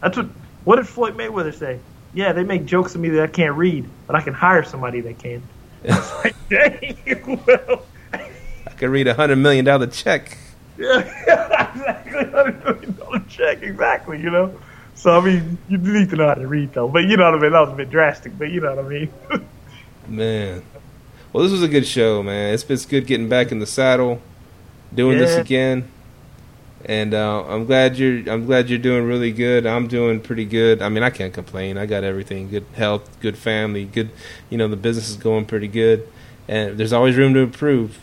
That's what. What did Floyd Mayweather say? Yeah, they make jokes of me that I can't read, but I can hire somebody that can. Dang, well, I could read a hundred million dollar check. yeah, exactly. Hundred million dollar check, exactly. You know. So I mean, you need to know how to read though. But you know what I mean. That was a bit drastic, but you know what I mean. Man. Well, this was a good show, man. It's been good getting back in the saddle, doing this again, and uh, I'm glad you're. I'm glad you're doing really good. I'm doing pretty good. I mean, I can't complain. I got everything: good health, good family, good. You know, the business is going pretty good, and there's always room to improve.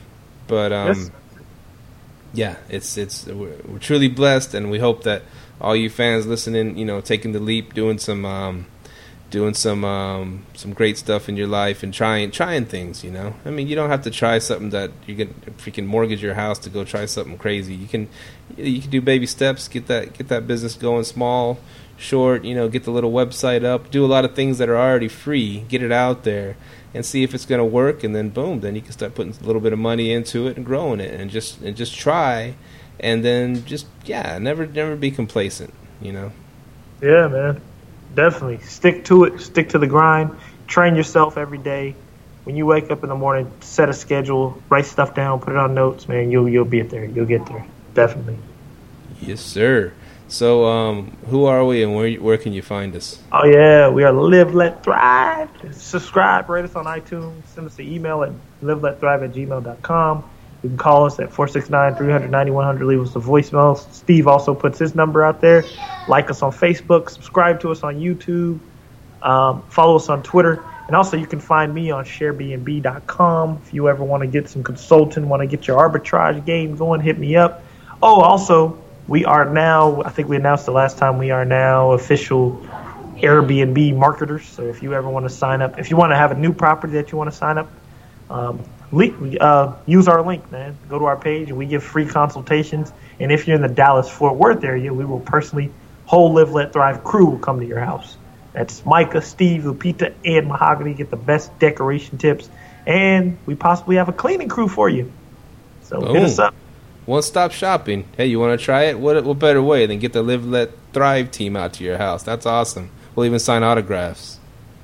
But um, Yes. yeah, it's it's we're, we're truly blessed, and we hope that all you fans listening, you know, taking the leap, doing some um, doing some um, some great stuff in your life, and trying trying things. You know, I mean, you don't have to try something that you can freaking mortgage your house to go try something crazy. You can you can do baby steps, get that get that business going small, short. You know, get the little website up, do a lot of things that are already free, get it out there. And see if it's going to work, and then boom, then you can start putting a little bit of money into it and growing it, and just and just try, and then just yeah, never never be complacent. You know. Yeah, man. Definitely. Stick to it. Stick to the grind. Train yourself every day. When you wake up in the morning, set a schedule, write stuff down, put it on notes, man. You'll you'll be there. You'll get there. Definitely. Yes, sir. So, um, who are we, and where where can you find us? Oh yeah, we are Live Let Thrive. Subscribe, rate us on iTunes, send us an email at liveletthrive at gmail.com. You can call us at 469-300-9100, leave us a voicemail. Steve also puts his number out there. Like us on Facebook, subscribe to us on YouTube, um, follow us on Twitter, and also you can find me on sharebnb.com. If you ever want to get some consulting, want to get your arbitrage game going, hit me up. Oh, also, we are now, I think we announced the last time, we are now official Airbnb marketers. So if you ever want to sign up, if you want to have a new property that you want to sign up, um, uh, use our link, man. Go to our page and we give free consultations. And if you're in the Dallas Fort Worth area, we will personally, whole Live Let Thrive crew will come to your house. That's Micah, Steve, Lupita, and Mahogany. Get the best decoration tips. And we possibly have a cleaning crew for you. So hit us up. One stop shopping. Hey, you want to try it? What what better way than get the Live Let Thrive team out to your house? That's awesome. We'll even sign autographs.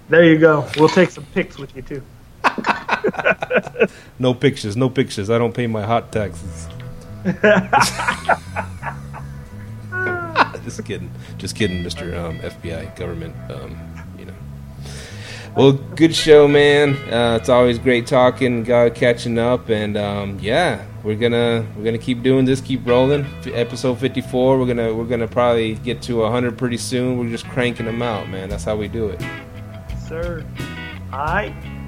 There you go. We'll take some pics with you, too. No pictures, no pictures. I don't pay my hot taxes. just kidding, just kidding, Mister um, FBI government. Um, you know. Well, good show, man. Uh, it's always great talking, uh, catching up, and um, yeah, we're gonna we're gonna keep doing this, keep rolling. F- episode fifty four, we're gonna we're gonna probably get to hundred pretty soon. We're just cranking them out, man. That's how we do it. Sir. Right.